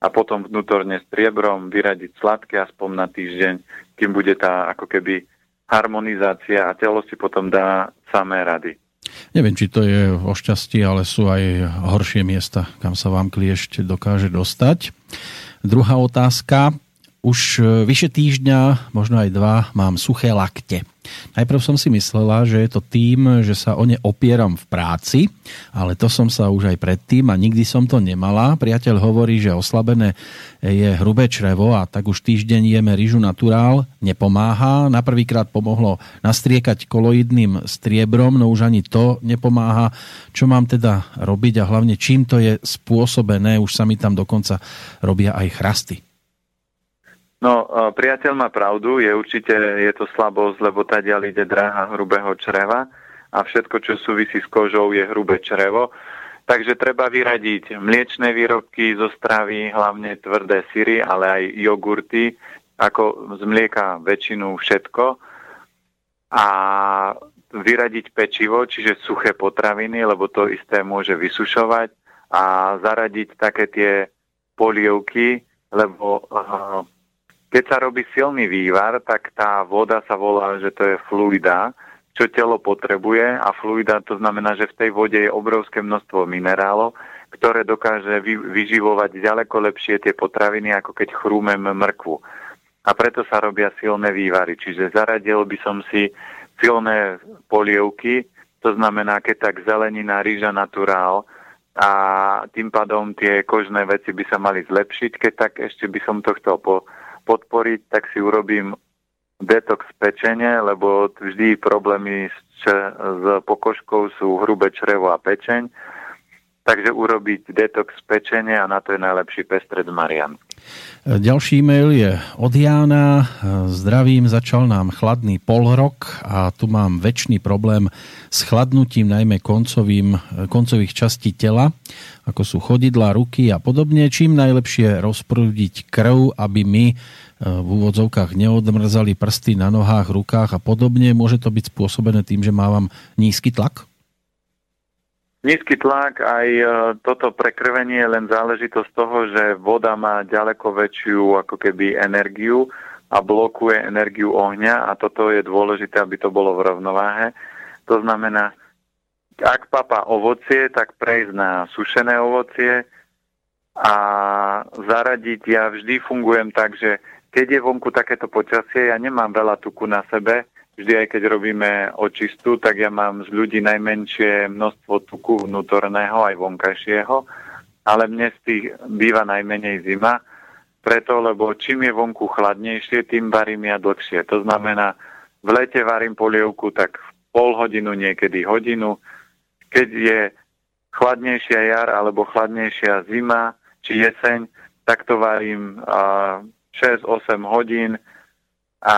S2: a potom vnútorne striebrom vyradiť sladké aspoň na týždeň, kým bude tá ako keby harmonizácia a telo si potom dá samé rady.
S1: Neviem, či to je o šťastí, ale sú aj horšie miesta, kam sa vám kliešť dokáže dostať. Druhá otázka. Už vyše týždňa, možno aj dva, mám suché lakte. Najprv som si myslela, že je to tým, že sa o ne opieram v práci, ale to som sa už aj predtým a nikdy som to nemala. Priateľ hovorí, že oslabené je hrubé črevo a tak už týždeň jeme rýžu naturál, nepomáha. Na prvýkrát pomohlo nastriekať koloidným striebrom, no už ani to nepomáha. Čo mám teda robiť a hlavne čím to je spôsobené, už sa mi tam dokonca robia aj chrasty.
S2: No, priateľ má pravdu, je určite, je to slabosť, lebo ďal ide dráha hrubého čreva a všetko, čo súvisí s kožou, je hrubé črevo. Takže treba vyradiť mliečne výrobky zo stravy, hlavne tvrdé syry, ale aj jogurty, ako z mlieka väčšinu všetko. A vyradiť pečivo, čiže suché potraviny, lebo to isté môže vysušovať. A zaradiť také tie polievky, lebo keď sa robí silný vývar, tak tá voda sa volá, že to je fluida, čo telo potrebuje a fluida to znamená, že v tej vode je obrovské množstvo minerálov, ktoré dokáže vy, vyživovať ďaleko lepšie tie potraviny, ako keď chrúmem mrkvu. A preto sa robia silné vývary. Čiže zaradil by som si silné polievky, to znamená, keď tak zelenina, rýža naturál a tým pádom tie kožné veci by sa mali zlepšiť, keď tak ešte by som to chcel po, podporiť, tak si urobím detox pečenie, lebo vždy problémy s, s pokožkou sú hrubé črevo a pečeň. Takže urobiť detox pečenie a na to je najlepší pestred Marian.
S1: Ďalší e-mail je od Jána. Zdravím, začal nám chladný polrok a tu mám väčší problém s chladnutím najmä koncovým, koncových častí tela, ako sú chodidla, ruky a podobne. Čím najlepšie rozprúdiť krv, aby my e, v úvodzovkách neodmrzali prsty na nohách, rukách a podobne. Môže to byť spôsobené tým, že mávam nízky tlak?
S2: Nízky tlak, aj e, toto prekrvenie je len záležitosť toho, že voda má ďaleko väčšiu ako keby energiu a blokuje energiu ohňa a toto je dôležité, aby to bolo v rovnováhe. To znamená, ak papa ovocie, tak prejsť na sušené ovocie a zaradiť. Ja vždy fungujem tak, že keď je vonku takéto počasie, ja nemám veľa tuku na sebe, vždy aj keď robíme očistu, tak ja mám z ľudí najmenšie množstvo tuku vnútorného aj vonkajšieho, ale mne z tých býva najmenej zima, preto, lebo čím je vonku chladnejšie, tým varím ja dlhšie. To znamená, v lete varím polievku tak pol hodinu, niekedy hodinu. Keď je chladnejšia jar alebo chladnejšia zima či jeseň, tak to varím 6-8 hodín a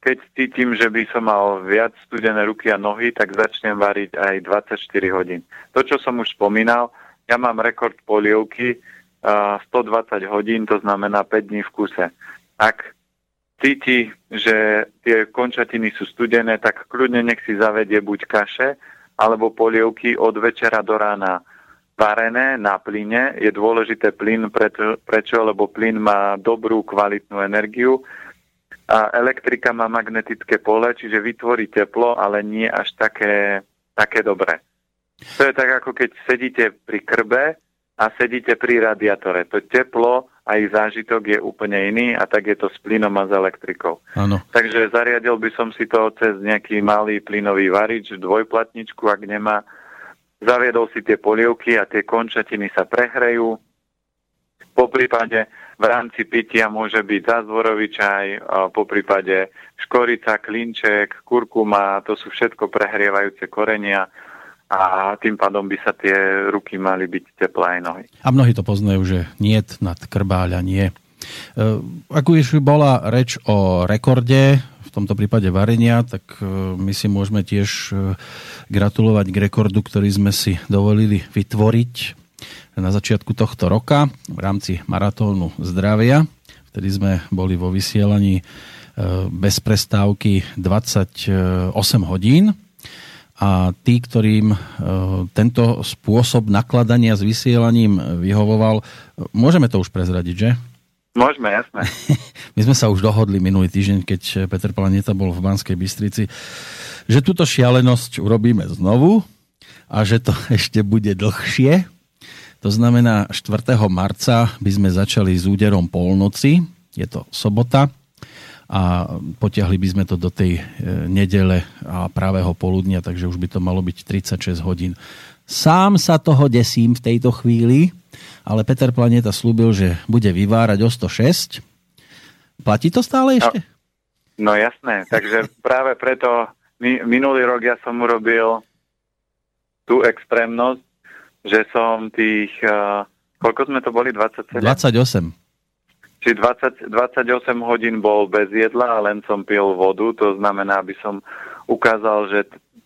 S2: keď cítim, že by som mal viac studené ruky a nohy, tak začnem variť aj 24 hodín. To, čo som už spomínal, ja mám rekord polievky 120 hodín, to znamená 5 dní v kuse. Ak cíti, že tie končatiny sú studené, tak kľudne nech si zavedie buď kaše, alebo polievky od večera do rána varené na plyne. Je dôležité plyn, prečo? prečo? Lebo plyn má dobrú kvalitnú energiu a elektrika má magnetické pole, čiže vytvorí teplo, ale nie až také, také dobré. To je tak, ako keď sedíte pri krbe a sedíte pri radiátore. To teplo a ich zážitok je úplne iný a tak je to s plynom a s elektrikou.
S1: Ano.
S2: Takže zariadil by som si to cez nejaký malý plynový varič, dvojplatničku, ak nemá. Zaviedol si tie polievky a tie končatiny sa prehrejú. Po prípade v rámci pitia môže byť zázvorový čaj, po prípade škorica, klinček, kurkuma, to sú všetko prehrievajúce korenia a tým pádom by sa tie ruky mali byť teplé aj nohy.
S1: A mnohí to poznajú, že niet nad krbáľa nie. E, ako už bola reč o rekorde, v tomto prípade varenia, tak e, my si môžeme tiež e, gratulovať k rekordu, ktorý sme si dovolili vytvoriť na začiatku tohto roka v rámci maratónu zdravia. Vtedy sme boli vo vysielaní e, bez prestávky 28 hodín a tí, ktorým e, tento spôsob nakladania s vysielaním vyhovoval, môžeme to už prezradiť, že?
S2: Môžeme, jasné.
S1: My sme sa už dohodli minulý týždeň, keď Peter Planeta bol v Banskej Bystrici, že túto šialenosť urobíme znovu a že to ešte bude dlhšie, to znamená, 4. marca by sme začali s úderom polnoci, je to sobota, a potiahli by sme to do tej e, nedele a právého poludnia, takže už by to malo byť 36 hodín. Sám sa toho desím v tejto chvíli, ale Peter Planeta slúbil, že bude vyvárať o 106. Platí to stále ešte?
S2: No, no jasné, takže práve preto minulý rok ja som urobil tú extrémnosť, že som tých, uh, koľko sme to boli, 27?
S1: 28.
S2: Či 20, 28 hodín bol bez jedla a len som pil vodu, to znamená, aby som ukázal, že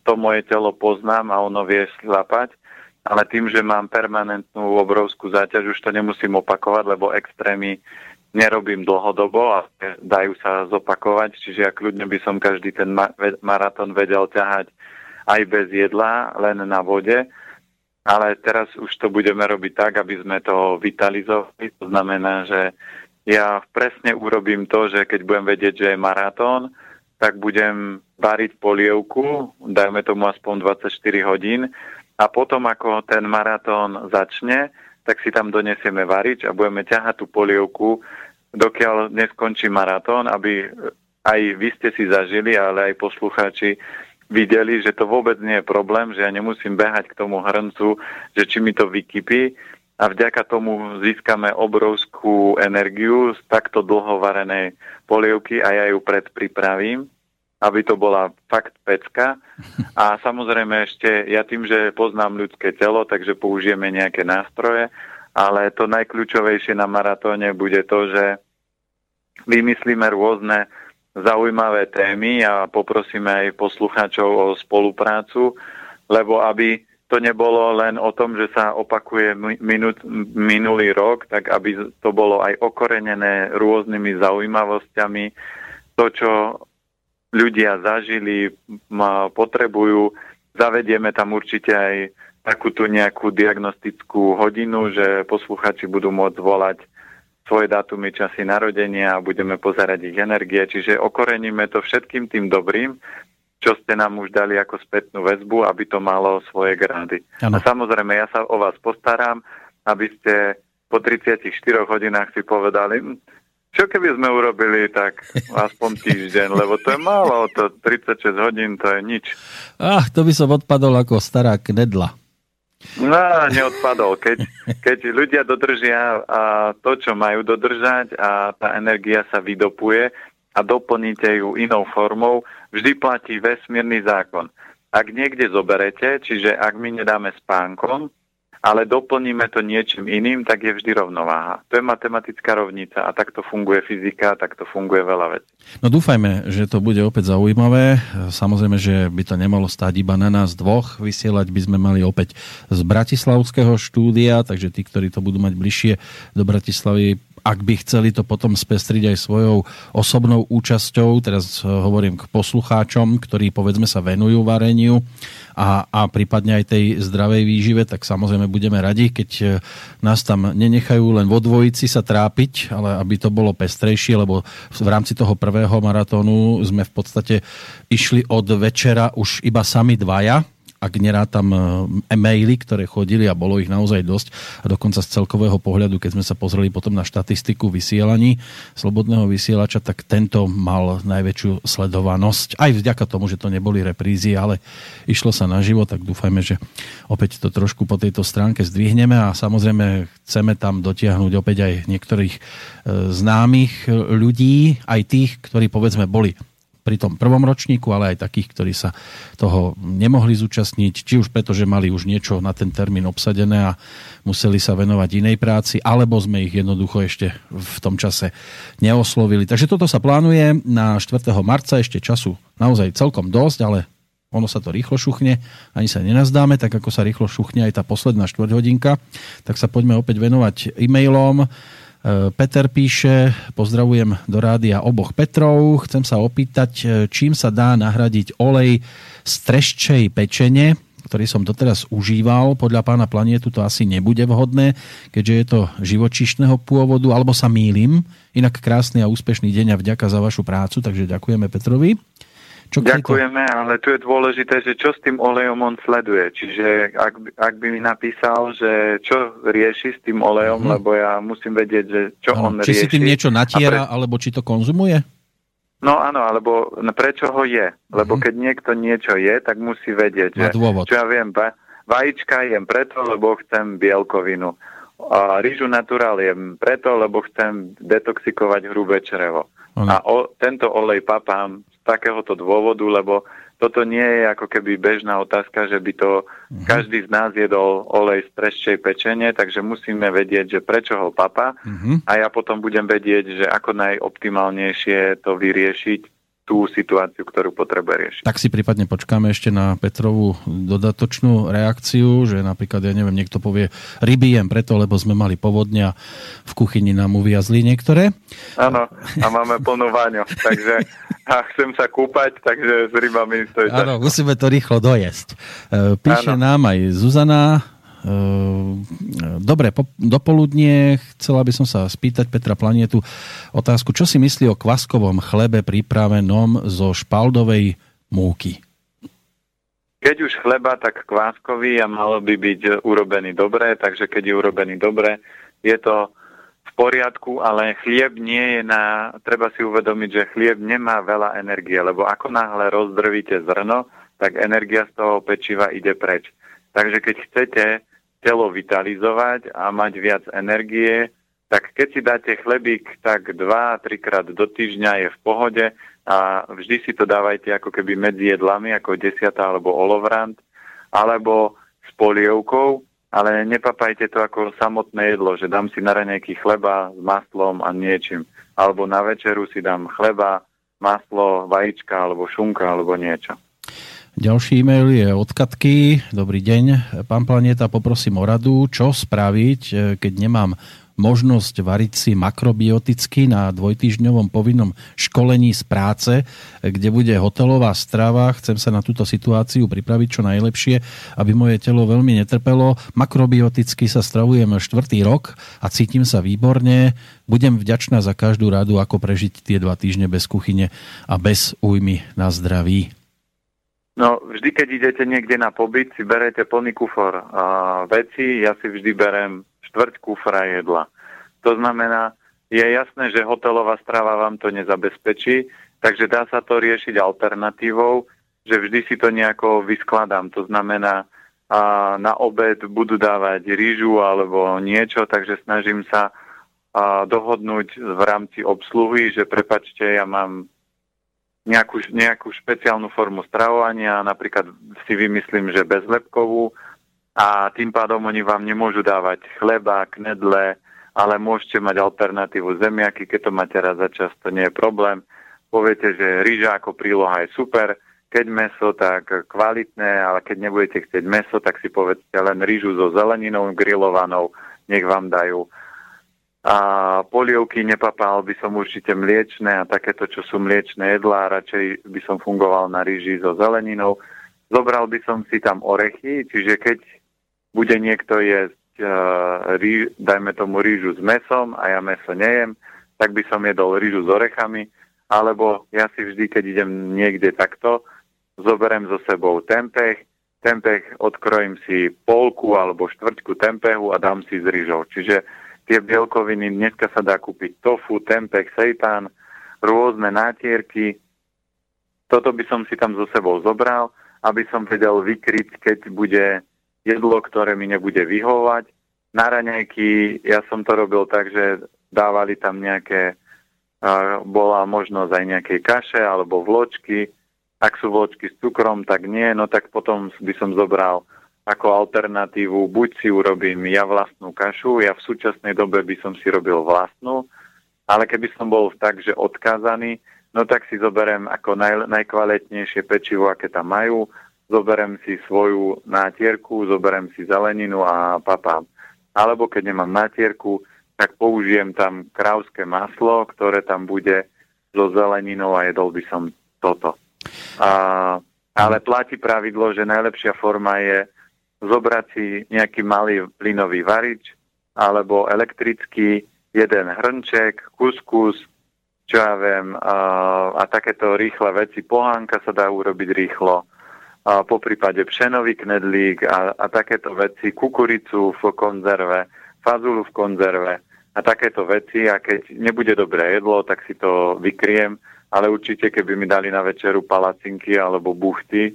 S2: to moje telo poznám a ono vie slapať, ale tým, že mám permanentnú obrovskú záťaž, už to nemusím opakovať, lebo extrémy nerobím dlhodobo a dajú sa zopakovať, čiže ja kľudne by som každý ten maratón vedel ťahať aj bez jedla, len na vode ale teraz už to budeme robiť tak, aby sme to vitalizovali. To znamená, že ja presne urobím to, že keď budem vedieť, že je maratón, tak budem variť polievku, dajme tomu aspoň 24 hodín a potom ako ten maratón začne, tak si tam donesieme varič a budeme ťahať tú polievku, dokiaľ neskončí maratón, aby aj vy ste si zažili, ale aj poslucháči videli, že to vôbec nie je problém, že ja nemusím behať k tomu hrncu, že či mi to vykypí, a vďaka tomu získame obrovskú energiu z takto dlho varenej polievky a ja ju predpripravím, aby to bola fakt pecka. A samozrejme ešte, ja tým, že poznám ľudské telo, takže použijeme nejaké nástroje, ale to najkľúčovejšie na maratóne bude to, že vymyslíme rôzne zaujímavé témy a poprosíme aj poslucháčov o spoluprácu, lebo aby to nebolo len o tom, že sa opakuje minut, minulý rok, tak aby to bolo aj okorenené rôznymi zaujímavosťami. To, čo ľudia zažili, potrebujú, zavedieme tam určite aj takúto nejakú diagnostickú hodinu, že posluchači budú môcť volať svoje dátumy, časy narodenia a budeme pozerať ich energie. Čiže okoreníme to všetkým tým dobrým, čo ste nám už dali ako spätnú väzbu, aby to malo svoje grády. Ano. A samozrejme, ja sa o vás postaram, aby ste po 34 hodinách si povedali, hm, čo keby sme urobili tak aspoň týždeň, lebo to je málo, to 36 hodín, to je nič.
S1: Ach, to by som odpadol ako stará knedla.
S2: No, neodpadol. Keď, keď ľudia dodržia a to, čo majú dodržať a tá energia sa vydopuje a doplníte ju inou formou, vždy platí vesmírny zákon. Ak niekde zoberete, čiže ak my nedáme spánkom, ale doplníme to niečím iným, tak je vždy rovnováha. To je matematická rovnica a takto funguje fyzika, takto funguje veľa vecí.
S1: No dúfajme, že to bude opäť zaujímavé. Samozrejme, že by to nemalo stáť iba na nás dvoch. Vysielať by sme mali opäť z Bratislavského štúdia, takže tí, ktorí to budú mať bližšie do Bratislavy, ak by chceli to potom spestriť aj svojou osobnou účasťou, teraz eh, hovorím k poslucháčom, ktorí povedzme sa venujú vareniu a, a prípadne aj tej zdravej výžive, tak samozrejme budeme radi, keď eh, nás tam nenechajú len vo dvojici sa trápiť, ale aby to bolo pestrejšie, lebo v rámci toho prvého maratónu sme v podstate išli od večera už iba sami dvaja, ak nerátam e, e-maily, ktoré chodili a bolo ich naozaj dosť a dokonca z celkového pohľadu, keď sme sa pozreli potom na štatistiku vysielaní slobodného vysielača, tak tento mal najväčšiu sledovanosť. Aj vďaka tomu, že to neboli reprízy, ale išlo sa na život, tak dúfajme, že opäť to trošku po tejto stránke zdvihneme a samozrejme chceme tam dotiahnuť opäť aj niektorých e, známych ľudí, aj tých, ktorí povedzme boli pri tom prvom ročníku, ale aj takých, ktorí sa toho nemohli zúčastniť, či už preto, že mali už niečo na ten termín obsadené a museli sa venovať inej práci, alebo sme ich jednoducho ešte v tom čase neoslovili. Takže toto sa plánuje na 4. marca, ešte času naozaj celkom dosť, ale ono sa to rýchlo šuchne, ani sa nenazdáme, tak ako sa rýchlo šuchne aj tá posledná štvrťhodinka, tak sa poďme opäť venovať e-mailom Peter píše, pozdravujem do rádia oboch Petrov. Chcem sa opýtať, e, čím sa dá nahradiť olej z treščej pečene, ktorý som doteraz užíval. Podľa pána Planietu to asi nebude vhodné, keďže je to živočišného pôvodu, alebo sa mýlim. Inak krásny a úspešný deň a vďaka za vašu prácu, takže ďakujeme Petrovi.
S2: Čo Ďakujeme, to... ale tu je dôležité, že čo s tým olejom on sleduje. Čiže ak, ak by mi napísal, že čo rieši s tým olejom, mm-hmm. lebo ja musím vedieť, že čo ano, on
S1: či
S2: rieši.
S1: Či si tým niečo natiera, pre... alebo či to konzumuje?
S2: No áno, alebo prečo ho je? Lebo mm-hmm. keď niekto niečo je, tak musí vedieť, že čo ja viem, vajíčka jem preto, lebo chcem bielkovinu. A rýžu naturál jem preto, lebo chcem detoxikovať hrubé črevo. Ano. A o, tento olej papám takéhoto dôvodu, lebo toto nie je ako keby bežná otázka, že by to uh-huh. každý z nás jedol olej z preščej pečenie, takže musíme vedieť, že prečo ho papa uh-huh. a ja potom budem vedieť, že ako najoptimálnejšie to vyriešiť tú situáciu, ktorú potrebuje riešiť.
S1: Tak si prípadne počkáme ešte na Petrovú dodatočnú reakciu, že napríklad, ja neviem, niekto povie ryby jem preto, lebo sme mali povodňa v kuchyni nám uviazli niektoré.
S2: Áno, a máme plnú váňu, takže a chcem sa kúpať, takže s rybami to je
S1: Áno, musíme to rýchlo dojesť. E, píše ano. nám aj Zuzana, Ehm, dobre, po, dopoludnie chcela by som sa spýtať Petra Planietu otázku, čo si myslí o kvaskovom chlebe pripravenom zo špaldovej múky?
S2: Keď už chleba, tak kváskový a malo by byť urobený dobre, takže keď je urobený dobre, je to v poriadku, ale chlieb nie je na... Treba si uvedomiť, že chlieb nemá veľa energie, lebo ako náhle rozdrvíte zrno, tak energia z toho pečiva ide preč. Takže keď chcete telo vitalizovať a mať viac energie, tak keď si dáte chlebík tak 2-3 krát do týždňa je v pohode a vždy si to dávajte ako keby medzi jedlami, ako desiata alebo olovrant, alebo s polievkou, ale nepapajte to ako samotné jedlo, že dám si na raňajky chleba s maslom a niečím. Alebo na večeru si dám chleba, maslo, vajíčka alebo šunka alebo niečo.
S1: Ďalší e-mail je od Katky. Dobrý deň, pán Planeta, poprosím o radu, čo spraviť, e, keď nemám možnosť variť si makrobioticky na dvojtýždňovom povinnom školení z práce, kde bude hotelová strava. Chcem sa na túto situáciu pripraviť čo najlepšie, aby moje telo veľmi netrpelo. Makrobioticky sa stravujem štvrtý rok a cítim sa výborne. Budem vďačná za každú radu, ako prežiť tie dva týždne bez kuchyne a bez újmy na zdraví.
S2: No, vždy, keď idete niekde na pobyt, si berete plný kufor a veci. Ja si vždy berem štvrť kufra jedla. To znamená, je jasné, že hotelová strava vám to nezabezpečí, takže dá sa to riešiť alternatívou, že vždy si to nejako vyskladám. To znamená, a na obed budú dávať rýžu alebo niečo, takže snažím sa a dohodnúť v rámci obsluhy, že prepačte, ja mám nejakú, nejakú špeciálnu formu stravovania, napríklad si vymyslím, že bezlepkovú, a tým pádom oni vám nemôžu dávať chleba, knedle, ale môžete mať alternatívu zemiaky, keď to máte raz za čas, to nie je problém. Poviete, že rýža ako príloha je super, keď meso, tak kvalitné, ale keď nebudete chcieť meso, tak si povedzte len rýžu so zeleninou grillovanou, nech vám dajú. A polievky nepapal by som určite mliečne a takéto, čo sú mliečne jedlá, radšej by som fungoval na rýži so zeleninou. Zobral by som si tam orechy, čiže keď bude niekto jesť, uh, rí, dajme tomu rýžu s mesom a ja meso nejem, tak by som jedol rýžu s orechami, alebo ja si vždy, keď idem niekde takto, zoberiem so sebou tempeh, tempeh odkrojím si polku alebo štvrťku tempehu a dám si s rýžou. Čiže tie bielkoviny, dneska sa dá kúpiť tofu, tempeh, seitan, rôzne nátierky. Toto by som si tam so sebou zobral, aby som vedel vykryť, keď bude jedlo, ktoré mi nebude vyhovať. Na raňajky ja som to robil tak, že dávali tam nejaké, bola možnosť aj nejakej kaše alebo vločky. Ak sú vločky s cukrom, tak nie, no tak potom by som zobral ako alternatívu, buď si urobím ja vlastnú kašu, ja v súčasnej dobe by som si robil vlastnú, ale keby som bol tak, že odkázaný, no tak si zoberiem ako naj, najkvalitnejšie pečivo, aké tam majú, zoberem si svoju nátierku, zoberem si zeleninu a papám. Alebo keď nemám nátierku, tak použijem tam krauské maslo, ktoré tam bude so zeleninou a jedol by som toto. A, ale platí pravidlo, že najlepšia forma je zobrať si nejaký malý plynový varič alebo elektrický, jeden hrnček, kuskus, čo ja viem, a, a takéto rýchle veci. Pohánka sa dá urobiť rýchlo a po prípade pšenový knedlík a, a takéto veci, kukuricu v konzerve, fazulu v konzerve a takéto veci. A keď nebude dobré jedlo, tak si to vykriem, ale určite keby mi dali na večeru palacinky alebo buchty,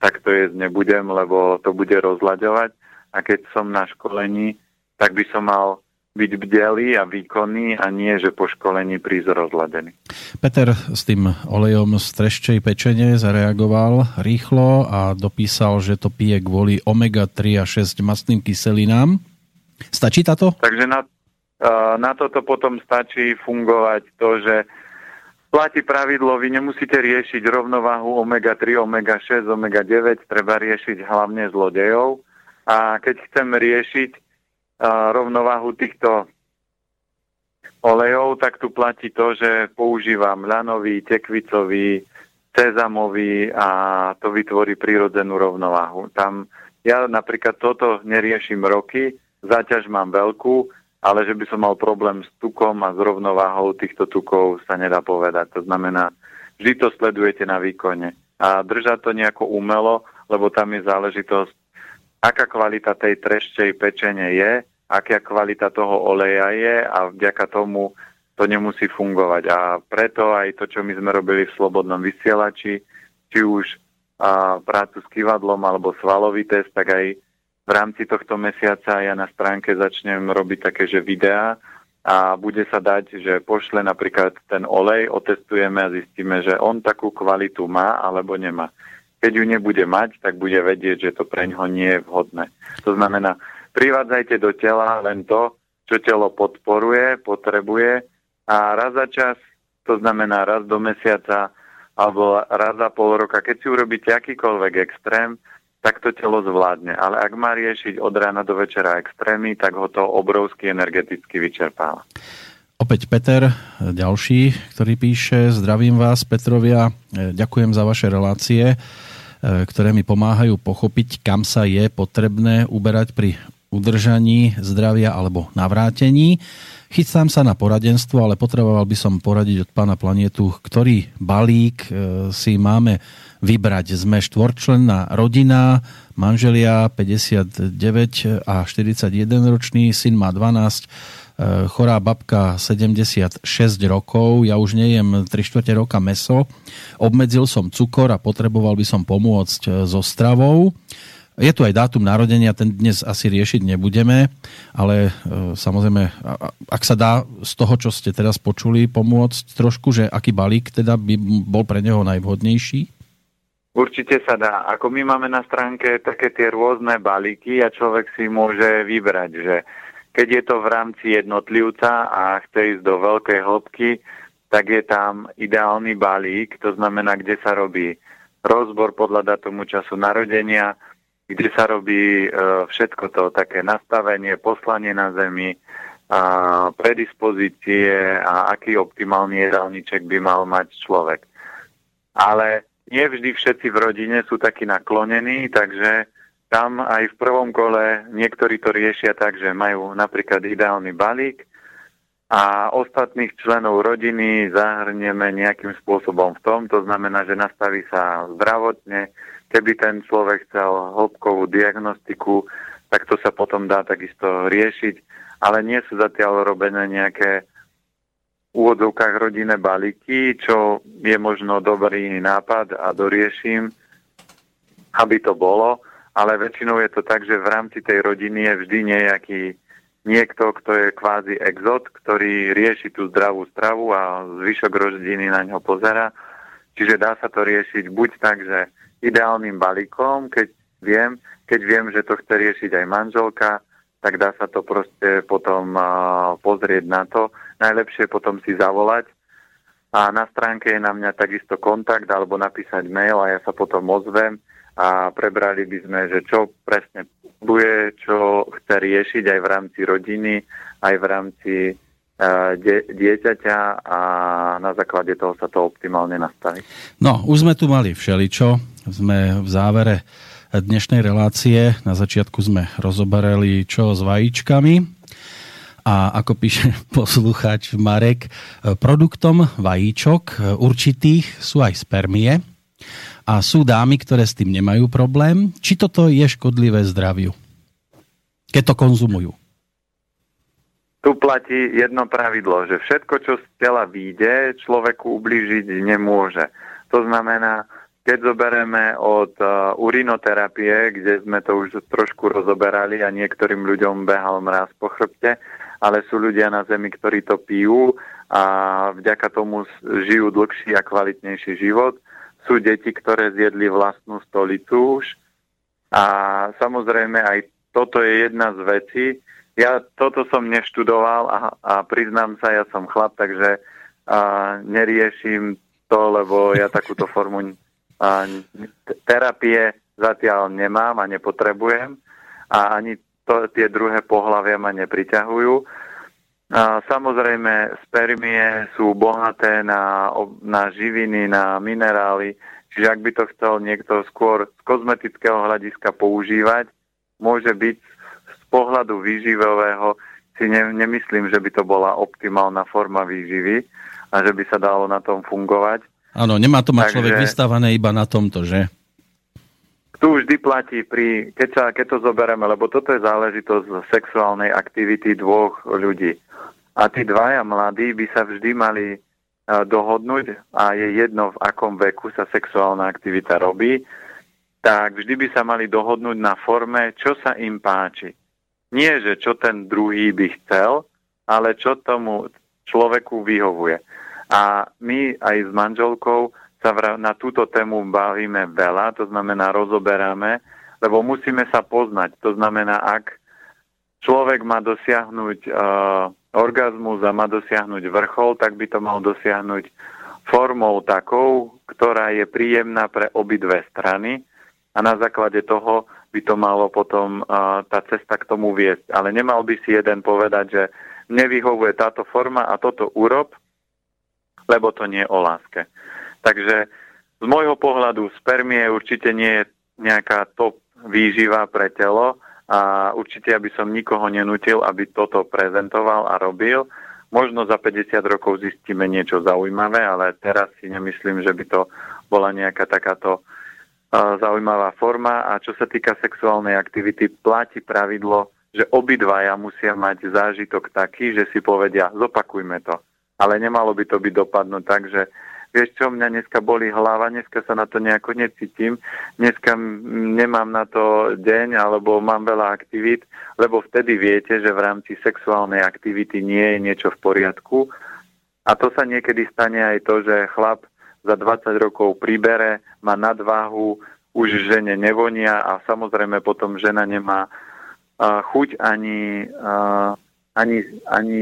S2: tak to jesť nebudem, lebo to bude rozlaďovať. A keď som na školení, tak by som mal byť bdelý a výkonný a nie, že po školení prísť rozladený.
S1: Peter s tým olejom z treščej pečenie zareagoval rýchlo a dopísal, že to pije kvôli omega-3 a 6 mastným kyselinám. Stačí táto?
S2: Takže na, na toto potom stačí fungovať to, že platí pravidlo, vy nemusíte riešiť rovnováhu omega-3, omega-6, omega-9, treba riešiť hlavne zlodejov. A keď chcem riešiť rovnováhu týchto olejov, tak tu platí to, že používam ľanový, tekvicový, sezamový a to vytvorí prírodzenú rovnováhu. Tam ja napríklad toto neriešim roky, záťaž mám veľkú, ale že by som mal problém s tukom a s rovnováhou týchto tukov sa nedá povedať. To znamená, vždy to sledujete na výkone. A držať to nejako umelo, lebo tam je záležitosť, aká kvalita tej treščej pečenie je, aká kvalita toho oleja je a vďaka tomu to nemusí fungovať. A preto aj to, čo my sme robili v Slobodnom vysielači, či už a, prácu s kývadlom alebo svalový test, tak aj v rámci tohto mesiaca ja na stránke začnem robiť také, že videá a bude sa dať, že pošle napríklad ten olej, otestujeme a zistíme, že on takú kvalitu má alebo nemá. Keď ju nebude mať, tak bude vedieť, že to pre ňoho nie je vhodné. To znamená, privádzajte do tela len to, čo telo podporuje, potrebuje a raz za čas, to znamená raz do mesiaca alebo raz za pol roka, keď si urobíte akýkoľvek extrém, tak to telo zvládne. Ale ak má riešiť od rána do večera extrémy, tak ho to obrovsky energeticky vyčerpáva.
S1: Opäť Peter, ďalší, ktorý píše, zdravím vás Petrovia, ďakujem za vaše relácie, ktoré mi pomáhajú pochopiť, kam sa je potrebné uberať pri udržaní zdravia alebo navrátení. Chystám sa na poradenstvo, ale potreboval by som poradiť od pána Planetu, ktorý balík e, si máme vybrať. Sme štvorčlenná rodina, manželia 59 a 41 ročný, syn má 12, e, chorá babka 76 rokov, ja už nejem 3 čtvrte roka meso, obmedzil som cukor a potreboval by som pomôcť e, so stravou. Je tu aj dátum narodenia, ten dnes asi riešiť nebudeme, ale e, samozrejme, ak sa dá z toho, čo ste teraz počuli, pomôcť trošku, že aký balík teda by bol pre neho najvhodnejší?
S2: Určite sa dá. Ako my máme na stránke také tie rôzne balíky a človek si môže vybrať, že keď je to v rámci jednotlivca a chce ísť do veľkej hĺbky, tak je tam ideálny balík, to znamená, kde sa robí rozbor podľa datumu času narodenia, kde sa robí e, všetko to také nastavenie, poslanie na zemi, a predispozície a aký optimálny jedálniček by mal mať človek. Ale nie vždy všetci v rodine sú takí naklonení, takže tam aj v prvom kole niektorí to riešia tak, že majú napríklad ideálny balík a ostatných členov rodiny zahrnieme nejakým spôsobom v tom, to znamená, že nastaví sa zdravotne, keby ten človek chcel hĺbkovú diagnostiku, tak to sa potom dá takisto riešiť, ale nie sú zatiaľ robené nejaké úvodzovkách rodinné balíky, čo je možno dobrý nápad a dorieším, aby to bolo, ale väčšinou je to tak, že v rámci tej rodiny je vždy nejaký niekto, kto je kvázi exot, ktorý rieši tú zdravú stravu a zvyšok rodiny na ňo pozera. Čiže dá sa to riešiť buď tak, že ideálnym balíkom, keď viem, keď viem, že to chce riešiť aj manželka, tak dá sa to proste potom uh, pozrieť na to. Najlepšie potom si zavolať a na stránke je na mňa takisto kontakt alebo napísať mail a ja sa potom ozvem a prebrali by sme, že čo presne bude, čo chce riešiť aj v rámci rodiny, aj v rámci die, dieťaťa a na základe toho sa to optimálne nastaví.
S1: No, už sme tu mali všeličo. Sme v závere dnešnej relácie. Na začiatku sme rozoberali čo s vajíčkami. A ako píše poslucháč Marek, produktom vajíčok určitých sú aj spermie a sú dámy, ktoré s tým nemajú problém. Či toto je škodlivé zdraviu? Keď to konzumujú
S2: tu platí jedno pravidlo, že všetko, čo z tela vyjde, človeku ublížiť nemôže. To znamená, keď zoberieme od uh, urinoterapie, kde sme to už trošku rozoberali a niektorým ľuďom behal mraz po chrbte, ale sú ľudia na Zemi, ktorí to pijú a vďaka tomu žijú dlhší a kvalitnejší život. Sú deti, ktoré zjedli vlastnú stolicu už. A samozrejme aj toto je jedna z vecí, ja toto som neštudoval a, a priznám sa, ja som chlap, takže a, neriešim to, lebo ja takúto formu a, terapie zatiaľ nemám a nepotrebujem a ani to, tie druhé pohľavia ma nepriťahujú. A, samozrejme, spermie sú bohaté na, na živiny, na minerály, čiže ak by to chcel niekto skôr z kozmetického hľadiska používať, môže byť pohľadu výživového si ne, nemyslím, že by to bola optimálna forma výživy a že by sa dalo na tom fungovať.
S1: Áno, nemá to mať Takže, človek vystávané iba na tomto, že?
S2: Tu vždy platí, pri, keď, sa, keď to zoberieme, lebo toto je záležitosť sexuálnej aktivity dvoch ľudí. A tí dvaja mladí by sa vždy mali dohodnúť a je jedno, v akom veku sa sexuálna aktivita robí tak vždy by sa mali dohodnúť na forme, čo sa im páči. Nie, že čo ten druhý by chcel, ale čo tomu človeku vyhovuje. A my aj s manželkou sa na túto tému bavíme veľa, to znamená rozoberáme, lebo musíme sa poznať. To znamená, ak človek má dosiahnuť uh, orgazmus a má dosiahnuť vrchol, tak by to mal dosiahnuť formou takou, ktorá je príjemná pre obidve strany a na základe toho by to malo potom uh, tá cesta k tomu viesť. Ale nemal by si jeden povedať, že nevyhovuje táto forma a toto urob, lebo to nie je o láske. Takže z môjho pohľadu spermie určite nie je nejaká top výživa pre telo a určite aby som nikoho nenútil, aby toto prezentoval a robil. Možno za 50 rokov zistíme niečo zaujímavé, ale teraz si nemyslím, že by to bola nejaká takáto uh, zaujímavá forma. A čo sa týka sexuálnej aktivity, platí pravidlo, že obidvaja musia mať zážitok taký, že si povedia, zopakujme to. Ale nemalo by to byť dopadnúť tak, že vieš čo, mňa dneska boli hlava, dneska sa na to nejako necítim, dneska nemám na to deň alebo mám veľa aktivít, lebo vtedy viete, že v rámci sexuálnej aktivity nie je niečo v poriadku. A to sa niekedy stane aj to, že chlap za 20 rokov pribere, má nadváhu, už žene nevonia a samozrejme potom žena nemá chuť ani, ani, ani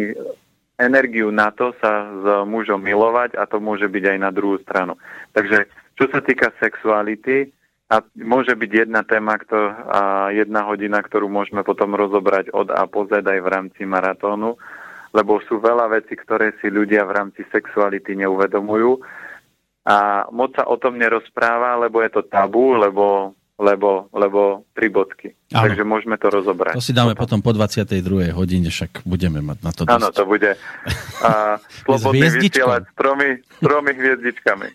S2: energiu na to sa s mužom milovať a to môže byť aj na druhú stranu. Takže čo sa týka sexuality, a môže byť jedna téma, kto, a jedna hodina, ktorú môžeme potom rozobrať od A po Z aj v rámci maratónu, lebo sú veľa vecí, ktoré si ľudia v rámci sexuality neuvedomujú. A moc sa o tom nerozpráva, lebo je to tabu, lebo lebo, lebo tri bodky. Áno. Takže môžeme to rozobrať.
S1: To si dáme potom, po 22. hodine, však budeme mať na to
S2: dosť. Áno, to bude a, slobodný vysielať s tromi, tromi hviezdičkami.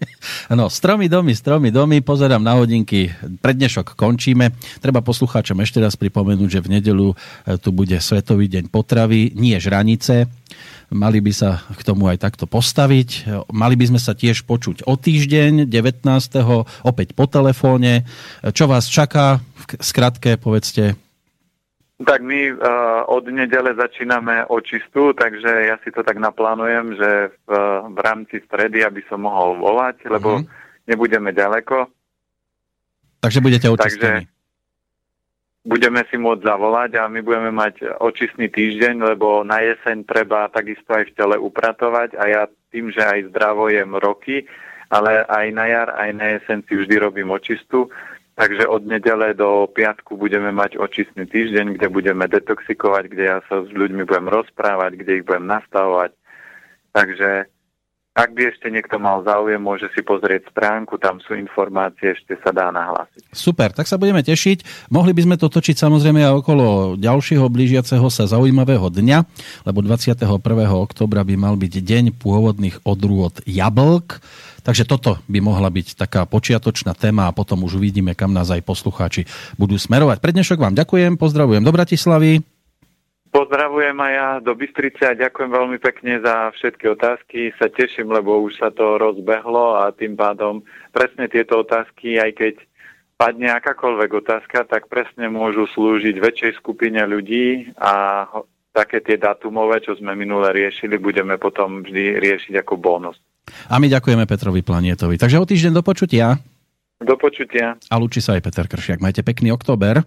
S1: Áno, stromy domy, stromy domy, pozerám na hodinky, prednešok končíme. Treba poslucháčom ešte raz pripomenúť, že v nedelu e, tu bude Svetový deň potravy, nie žranice Mali by sa k tomu aj takto postaviť. Mali by sme sa tiež počuť o týždeň, 19. opäť po telefóne. Čo vás čaká? V skratke povedzte.
S2: Tak my uh, od nedele začíname očistú, takže ja si to tak naplánujem, že v, v rámci stredy, aby som mohol volať, lebo uh-huh. nebudeme ďaleko.
S1: Takže budete očistení. Takže
S2: budeme si môcť zavolať a my budeme mať očistný týždeň, lebo na jeseň treba takisto aj v tele upratovať a ja tým, že aj zdravo jem roky, ale aj na jar, aj na jeseň si vždy robím očistu, takže od nedele do piatku budeme mať očistný týždeň, kde budeme detoxikovať, kde ja sa s ľuďmi budem rozprávať, kde ich budem nastavovať. Takže ak by ešte niekto mal záujem, môže si pozrieť stránku, tam sú informácie, ešte sa dá nahlásiť.
S1: Super, tak sa budeme tešiť. Mohli by sme to točiť samozrejme aj okolo ďalšieho blížiaceho sa zaujímavého dňa, lebo 21. oktobra by mal byť deň pôvodných odrôd jablk. Takže toto by mohla byť taká počiatočná téma a potom už uvidíme, kam nás aj poslucháči budú smerovať. Pre dnešok vám ďakujem, pozdravujem do Bratislavy.
S2: Pozdravujem aj ja do Bystrice a ďakujem veľmi pekne za všetky otázky. Sa teším, lebo už sa to rozbehlo a tým pádom presne tieto otázky, aj keď padne akákoľvek otázka, tak presne môžu slúžiť väčšej skupine ľudí a také tie datumové, čo sme minule riešili, budeme potom vždy riešiť ako bonus.
S1: A my ďakujeme Petrovi Planietovi. Takže o týždeň do počutia.
S2: Do počutia.
S1: A lúči sa aj Peter Kršiak. Majte pekný október.